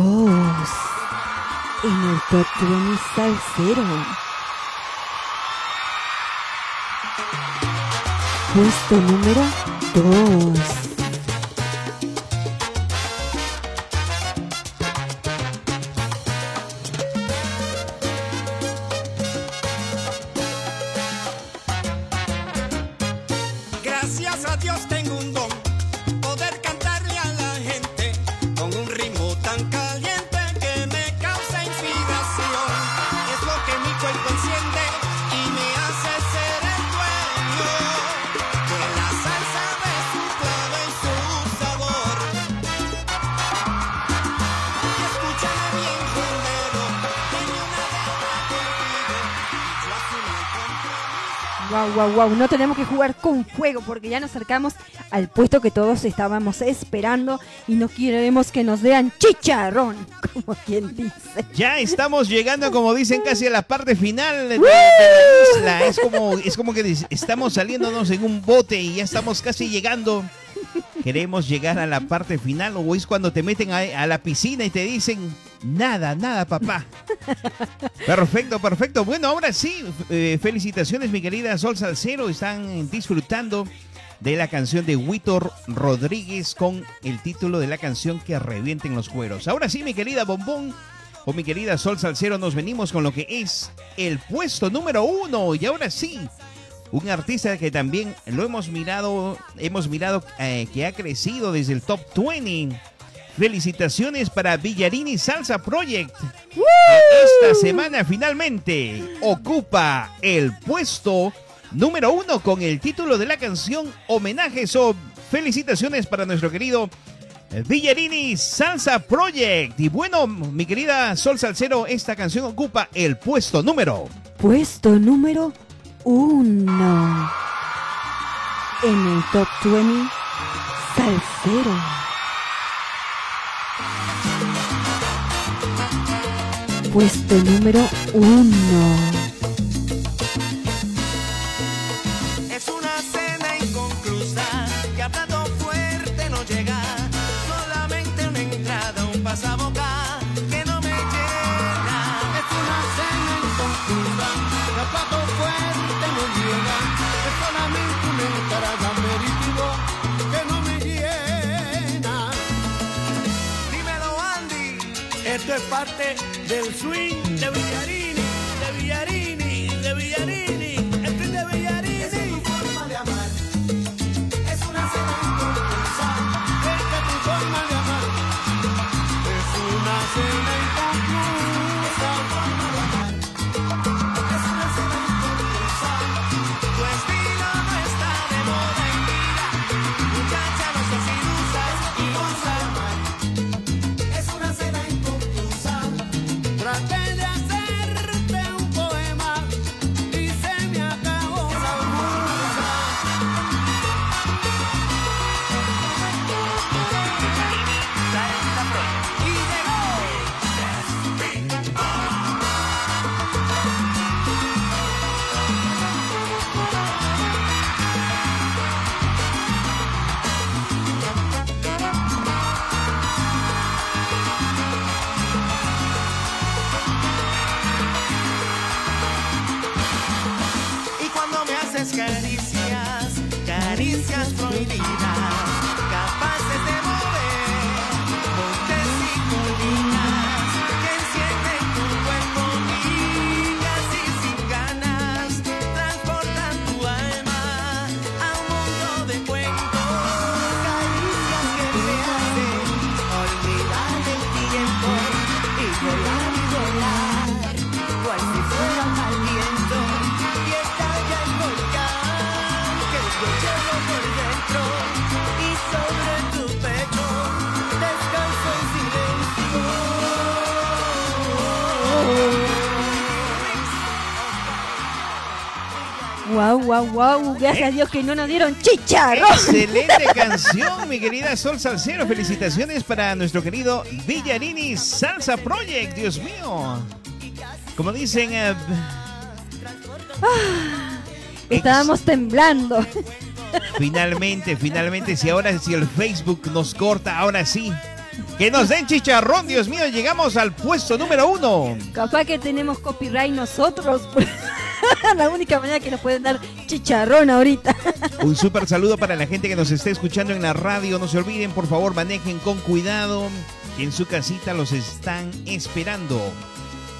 En el top 20 salsero. Puesto número 2. Wow. No tenemos que jugar con fuego porque ya nos acercamos al puesto que todos estábamos esperando y no queremos que nos vean chicharrón, como quien dice. Ya estamos llegando, como dicen, casi a la parte final de, de la isla. Es como, es como que estamos saliéndonos en un bote y ya estamos casi llegando. Queremos llegar a la parte final o es cuando te meten a, a la piscina y te dicen, nada, nada, papá. Perfecto, perfecto. Bueno, ahora sí, eh, felicitaciones, mi querida Sol Salcero. Están disfrutando de la canción de Víctor Rodríguez con el título de la canción que revienten los cueros. Ahora sí, mi querida Bombón o mi querida Sol Salcero, nos venimos con lo que es el puesto número uno. Y ahora sí, un artista que también lo hemos mirado, hemos mirado eh, que ha crecido desde el top 20. Felicitaciones para Villarini Salsa Project. Esta semana finalmente ocupa el puesto número uno con el título de la canción Homenajes o felicitaciones para nuestro querido Villarini Salsa Project. Y bueno, mi querida Sol Salcero, esta canción ocupa el puesto número. Puesto número 1. En el top 20 salsero. Puesto número 1. Del swing Gracias a Dios que no nos dieron chicharrón. Excelente canción, mi querida Sol Salcero. Felicitaciones para nuestro querido Villarini Salsa Project. Dios mío. Como dicen, eh, Estábamos temblando. finalmente, finalmente, si ahora si el Facebook nos corta, ahora sí. Que nos den chicharrón, Dios mío. Llegamos al puesto número uno. Capaz que tenemos copyright nosotros. La única manera que nos pueden dar chicharrón ahorita. Un súper saludo para la gente que nos esté escuchando en la radio. No se olviden, por favor, manejen con cuidado. En su casita los están esperando.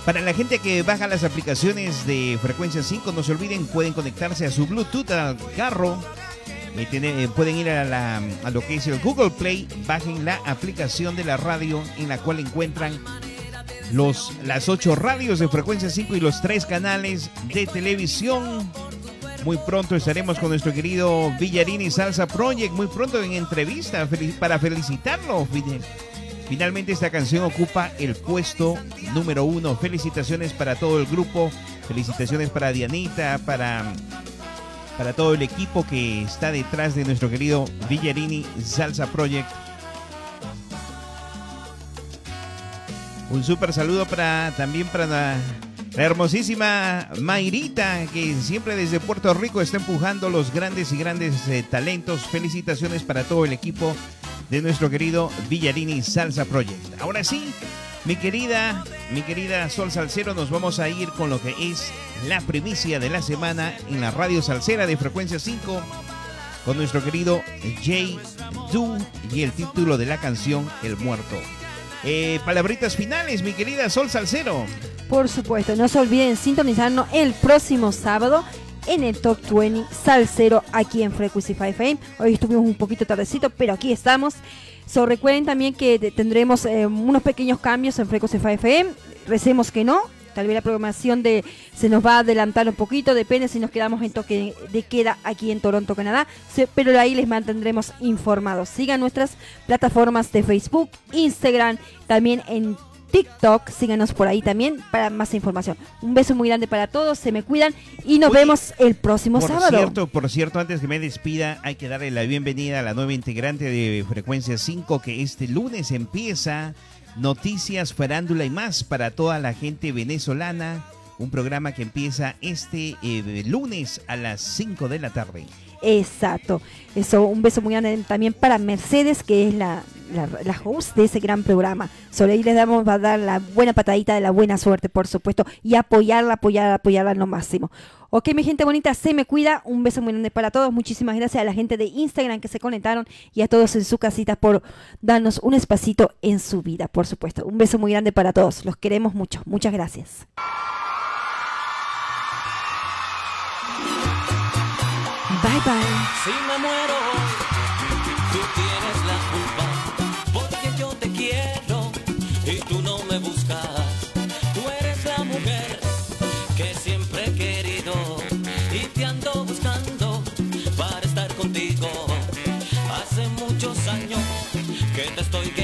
Para la gente que baja las aplicaciones de frecuencia 5, no se olviden, pueden conectarse a su Bluetooth al carro. Eh, pueden ir a, la- a lo que es el Google Play, bajen la aplicación de la radio en la cual encuentran los, las ocho radios de frecuencia 5 y los tres canales de televisión. Muy pronto estaremos con nuestro querido Villarini Salsa Project, muy pronto en entrevista para felicitarlo. Fin- Finalmente esta canción ocupa el puesto número uno. Felicitaciones para todo el grupo, felicitaciones para Dianita, para, para todo el equipo que está detrás de nuestro querido Villarini Salsa Project. Un súper saludo para también para la, hermosísima Mayrita, que siempre desde Puerto Rico está empujando los grandes y grandes eh, talentos. Felicitaciones para todo el equipo de nuestro querido Villarini Salsa Project. Ahora sí, mi querida, mi querida Sol Salcero, nos vamos a ir con lo que es la primicia de la semana en la radio salsera de frecuencia 5 con nuestro querido Jay Du y el título de la canción El Muerto. Eh, palabritas finales, mi querida Sol Salcero. Por supuesto, no se olviden sintonizarnos el próximo sábado en el Top 20 Salsero aquí en Frequency 5 FM. Hoy estuvimos un poquito tardecito, pero aquí estamos. So, recuerden también que te- tendremos eh, unos pequeños cambios en Frequency 5 FM. Recemos que no. Tal vez la programación de se nos va a adelantar un poquito, depende si nos quedamos en toque de queda aquí en Toronto, Canadá. Pero ahí les mantendremos informados. Sigan nuestras plataformas de Facebook, Instagram, también en TikTok. Síganos por ahí también para más información. Un beso muy grande para todos, se me cuidan y nos Oye, vemos el próximo Por sábado. cierto, por cierto, antes que me despida, hay que darle la bienvenida a la nueva integrante de Frecuencia 5 que este lunes empieza Noticias, Farándula y más para toda la gente venezolana. Un programa que empieza este eh, lunes a las 5 de la tarde. Exacto. Eso, un beso muy grande también para Mercedes, que es la, la, host de ese gran programa. Sobre ahí les damos, a dar la buena patadita de la buena suerte, por supuesto, y apoyarla, apoyarla, apoyarla lo máximo. Ok, mi gente bonita, se me cuida. Un beso muy grande para todos. Muchísimas gracias a la gente de Instagram que se conectaron y a todos en su casita por darnos un espacito en su vida, por supuesto. Un beso muy grande para todos. Los queremos mucho. Muchas gracias. Que estoy queriendo